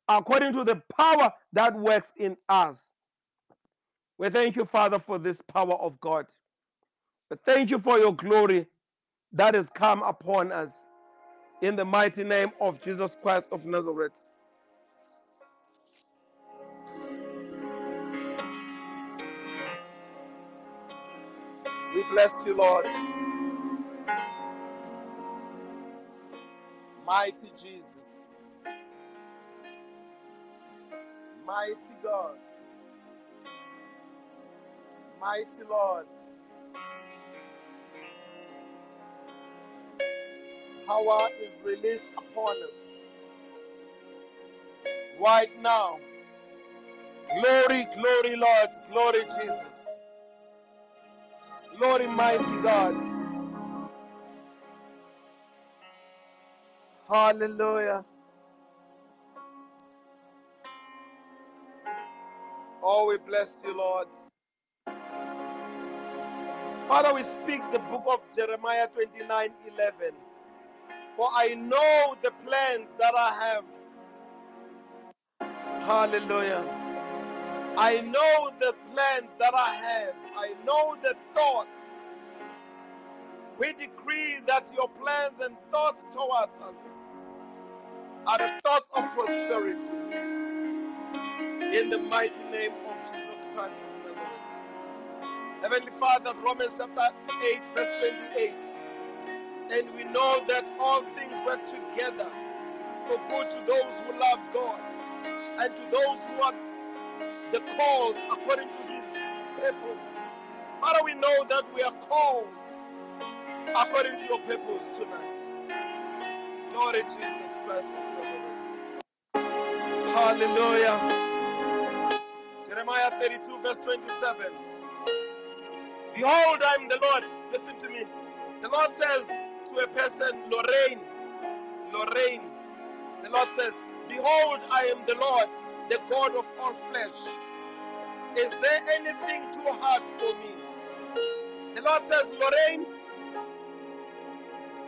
according to the power that works in us. We thank you, Father, for this power of God. We thank you for your glory that has come upon us. In the mighty name of Jesus Christ of Nazareth. We bless you, Lord. Mighty Jesus. Mighty God. Mighty Lord. Power is released upon us. Right now. Glory, glory, Lord. Glory, Jesus. Glory, mighty God. Hallelujah. Oh, we bless you, Lord. Father, we speak the book of Jeremiah 29 11. For I know the plans that I have. Hallelujah. I know the plans that I have. I know the thoughts. We decree that your plans and thoughts towards us are the thoughts of prosperity. In the mighty name of Jesus Christ of Nazareth. Heavenly Father, Romans chapter 8, verse 28. And we know that all things work together for good to those who love God and to those who are the called according to his purpose. Father, we know that we are called according to your purpose tonight. Lord Jesus Christ of Nazareth. Hallelujah. Jeremiah 32, verse 27. Behold, I am the Lord. Listen to me. The Lord says to a person, Lorraine, Lorraine, the Lord says, Behold, I am the Lord, the God of all flesh. Is there anything too hard for me? The Lord says, Lorraine,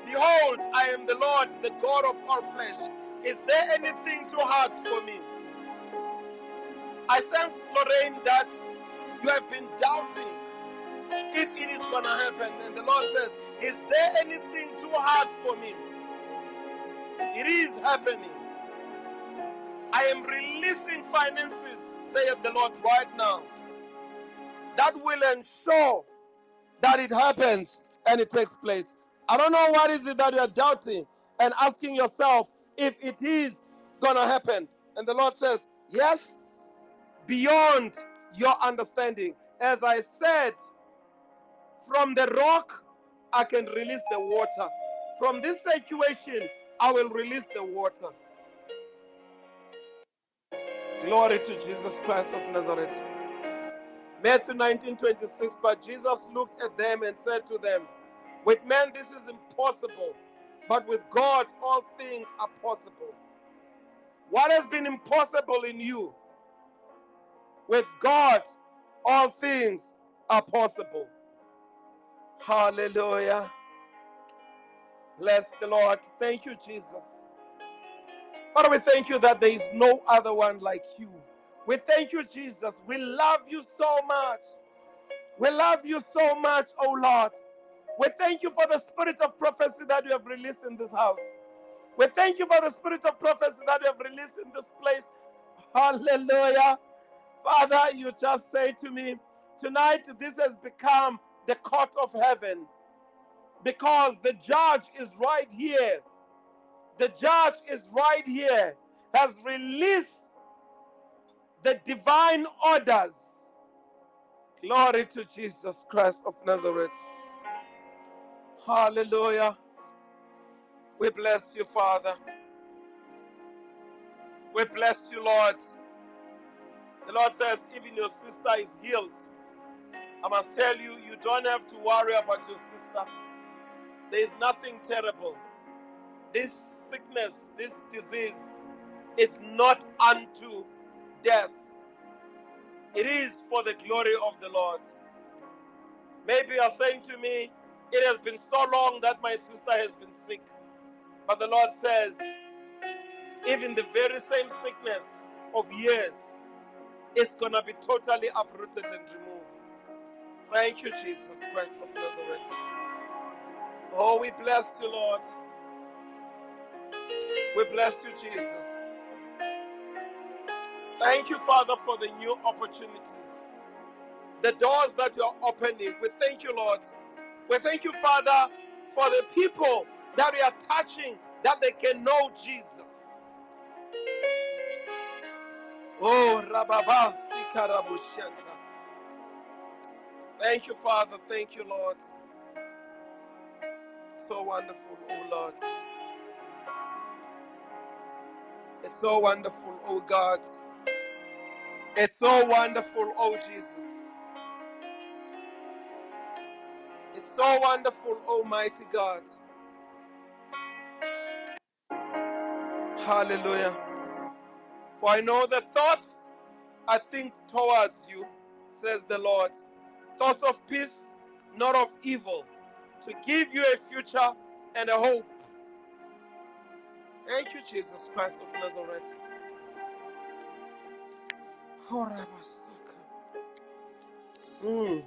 behold, I am the Lord, the God of all flesh. Is there anything too hard for me? I sense, Lorraine, that you have been doubting if it is going to happen. And the Lord says, Is there anything too hard for me? It is happening. I am releasing finances, saith the Lord, right now. That will ensure that it happens and it takes place. I don't know what is it that you're doubting and asking yourself if it is gonna happen. And the Lord says, Yes, beyond your understanding. As I said, from the rock, I can release the water. From this situation, I will release the water. Glory to Jesus Christ of Nazareth. Matthew 19 26. But Jesus looked at them and said to them, With men this is impossible, but with God all things are possible. What has been impossible in you, with God all things are possible. Hallelujah. Bless the Lord. Thank you, Jesus. Father, we thank you that there is no other one like you. We thank you, Jesus. We love you so much. We love you so much, oh Lord. We thank you for the spirit of prophecy that you have released in this house. We thank you for the spirit of prophecy that you have released in this place. Hallelujah. Father, you just say to me, tonight this has become the court of heaven because the judge is right here. The judge is right here, has released the divine orders. Glory to Jesus Christ of Nazareth. Hallelujah. We bless you, Father. We bless you, Lord. The Lord says, even your sister is healed. I must tell you, you don't have to worry about your sister. There is nothing terrible. This sickness, this disease is not unto death, it is for the glory of the Lord. Maybe you're saying to me, it has been so long that my sister has been sick. But the Lord says, even the very same sickness of years, it's going to be totally uprooted and removed. Thank you, Jesus Christ of Nazareth. Oh, we bless you, Lord. We bless you, Jesus. Thank you, Father, for the new opportunities. the doors that you are opening. We thank you, Lord. We thank you, Father, for the people that we are touching, that they can know Jesus. Oh, Rababa Sikarabushanta. Thank you, Father. Thank you, Lord. So wonderful, oh Lord. It's so wonderful, oh God. It's so wonderful, oh Jesus. It's so wonderful, Almighty God. Hallelujah. For I know the thoughts I think towards you, says the Lord. Thoughts of peace, not of evil, to give you a future and a hope. Thank you, Jesus Christ of Nazareth. Mm.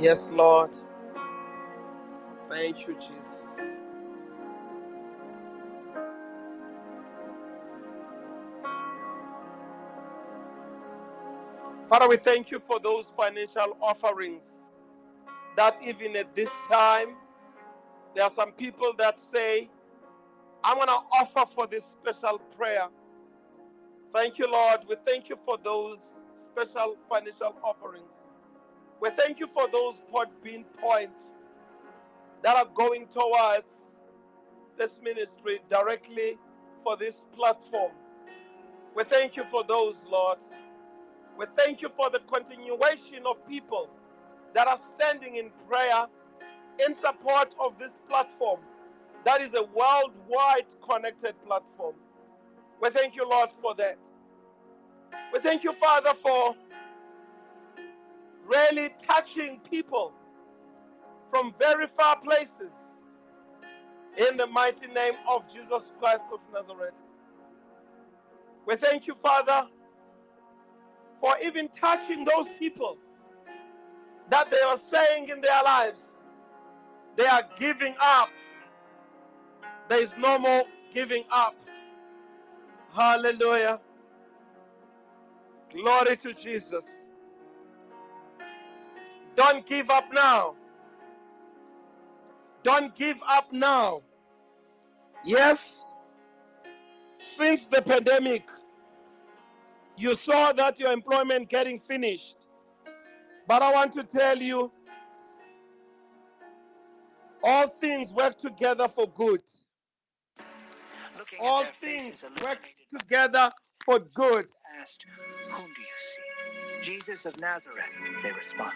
Yes, Lord. Thank you, Jesus. Father, we thank you for those financial offerings that even at this time, there are some people that say, I'm going to offer for this special prayer. Thank you, Lord. We thank you for those special financial offerings. We thank you for those bean points that are going towards this ministry directly for this platform. We thank you for those, Lord. We thank you for the continuation of people that are standing in prayer in support of this platform. That is a worldwide connected platform. We thank you, Lord, for that. We thank you, Father, for really touching people from very far places in the mighty name of Jesus Christ of Nazareth. We thank you, Father, for even touching those people that they are saying in their lives they are giving up. There is no more giving up. Hallelujah. Glory to Jesus. Don't give up now. Don't give up now. Yes, since the pandemic, you saw that your employment getting finished. But I want to tell you, all things work together for good. Looking All things work together for good. asked, Whom do you see? Jesus of Nazareth, they responded,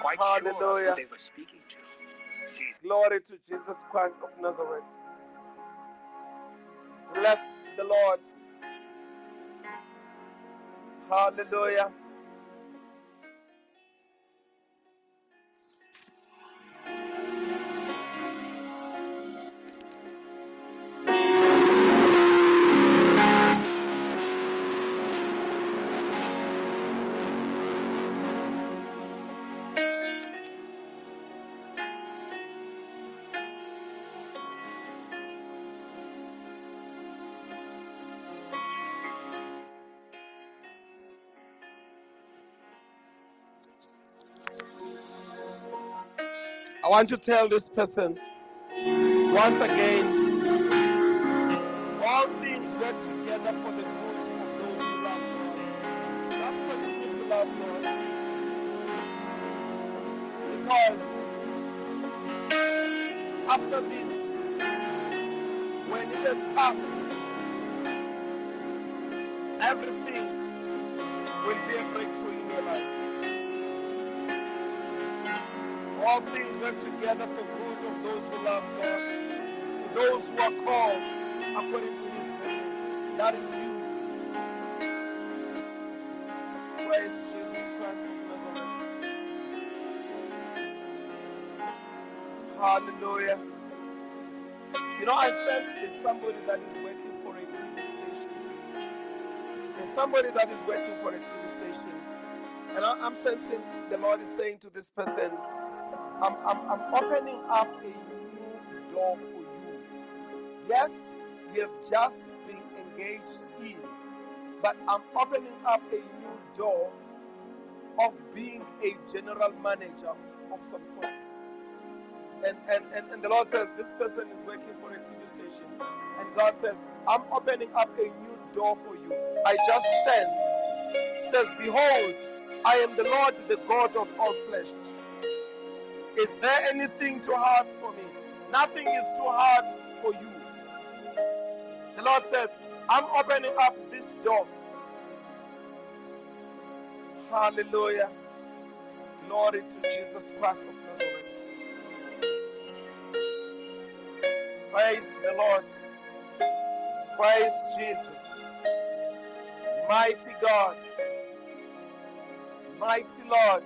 quite sure of Hallelujah. who they were speaking to. Jesus. Glory to Jesus Christ of Nazareth. Bless the Lord. Hallelujah. Want to tell this person once again all things work together for the good of those who love God. Just continue to love God because after this, when it has passed, everything will be a breakthrough in your life. All things work together for good of those who love God, to those who are called according to his purpose. That is you. Praise Jesus Christ of Nazareth. Hallelujah. You know, I sense there's somebody that is working for a TV station. There's somebody that is working for a TV station. And I- I'm sensing the Lord is saying to this person, I'm, I'm, I'm opening up a new door for you. Yes, you have just been engaged in, but I'm opening up a new door of being a general manager of, of some sort. And, and, and, and the Lord says, This person is working for a TV station. And God says, I'm opening up a new door for you. I just sense, says, Behold, I am the Lord, the God of all flesh. Is there anything too hard for me? Nothing is too hard for you. The Lord says, I'm opening up this door. Hallelujah. Glory to Jesus Christ of Nazareth. Praise the Lord. Praise Jesus. Mighty God. Mighty Lord.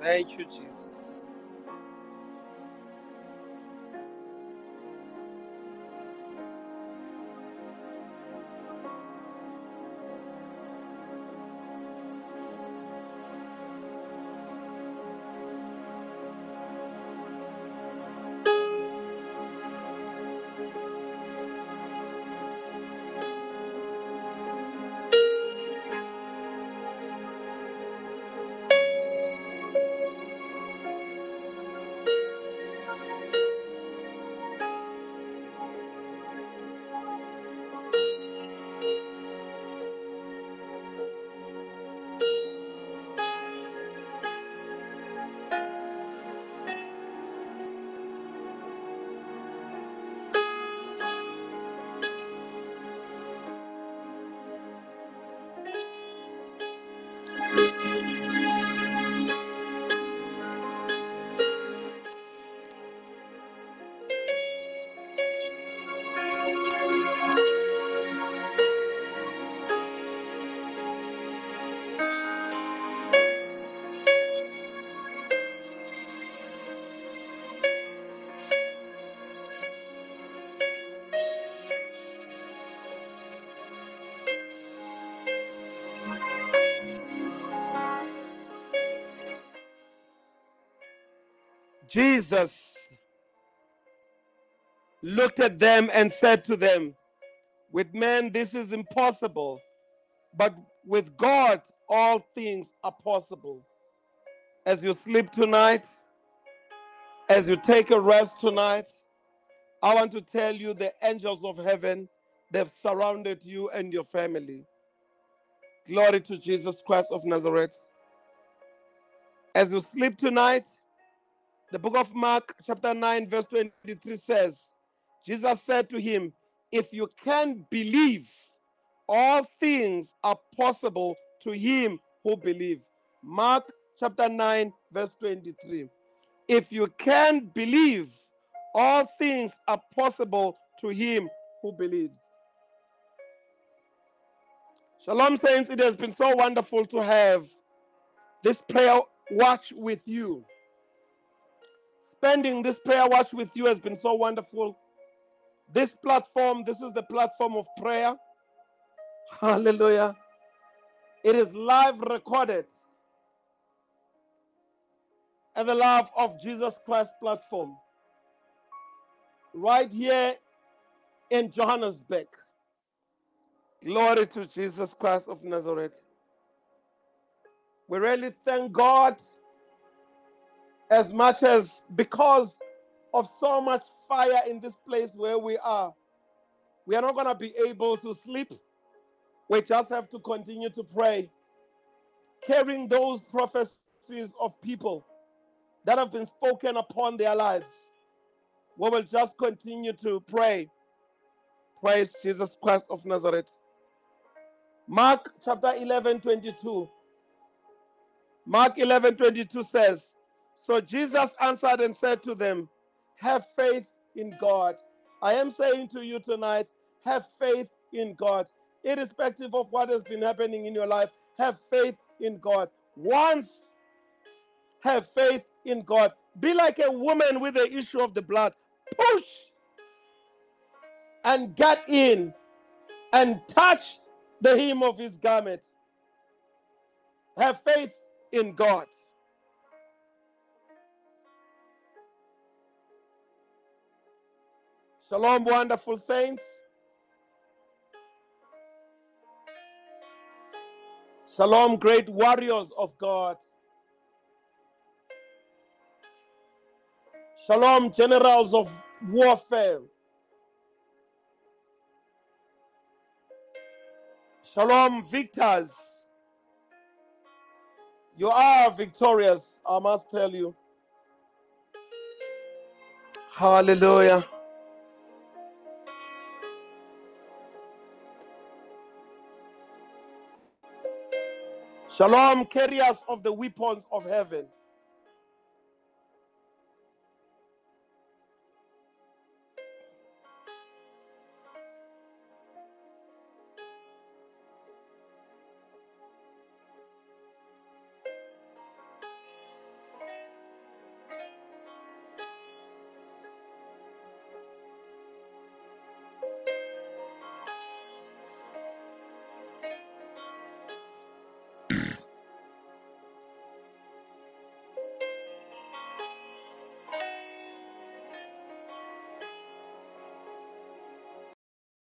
Thank you, Jesus. Jesus looked at them and said to them, With men this is impossible, but with God all things are possible. As you sleep tonight, as you take a rest tonight, I want to tell you the angels of heaven, they've surrounded you and your family. Glory to Jesus Christ of Nazareth. As you sleep tonight, the book of Mark, chapter 9, verse 23 says, Jesus said to him, If you can believe, all things are possible to him who believe. Mark chapter 9, verse 23. If you can believe, all things are possible to him who believes. Shalom, saints. It has been so wonderful to have this prayer watch with you. Spending this prayer watch with you has been so wonderful. This platform, this is the platform of prayer. Hallelujah. It is live recorded. and the Love of Jesus Christ platform, right here in Johannesburg. Glory to Jesus Christ of Nazareth. We really thank God as much as because of so much fire in this place where we are, we are not going to be able to sleep. We just have to continue to pray, carrying those prophecies of people that have been spoken upon their lives. We will just continue to pray. Praise Jesus Christ of Nazareth. Mark chapter 11, 22. Mark 11, 22 says, So Jesus answered and said to them, Have faith in God. I am saying to you tonight, have faith in God. Irrespective of what has been happening in your life, have faith in God. Once have faith in God. Be like a woman with the issue of the blood. Push and get in and touch the hem of his garment. Have faith in God. Shalom, wonderful saints. Shalom, great warriors of God. Shalom, generals of warfare. Shalom, victors. You are victorious, I must tell you. Hallelujah. Shalom, carriers of the weapons of heaven.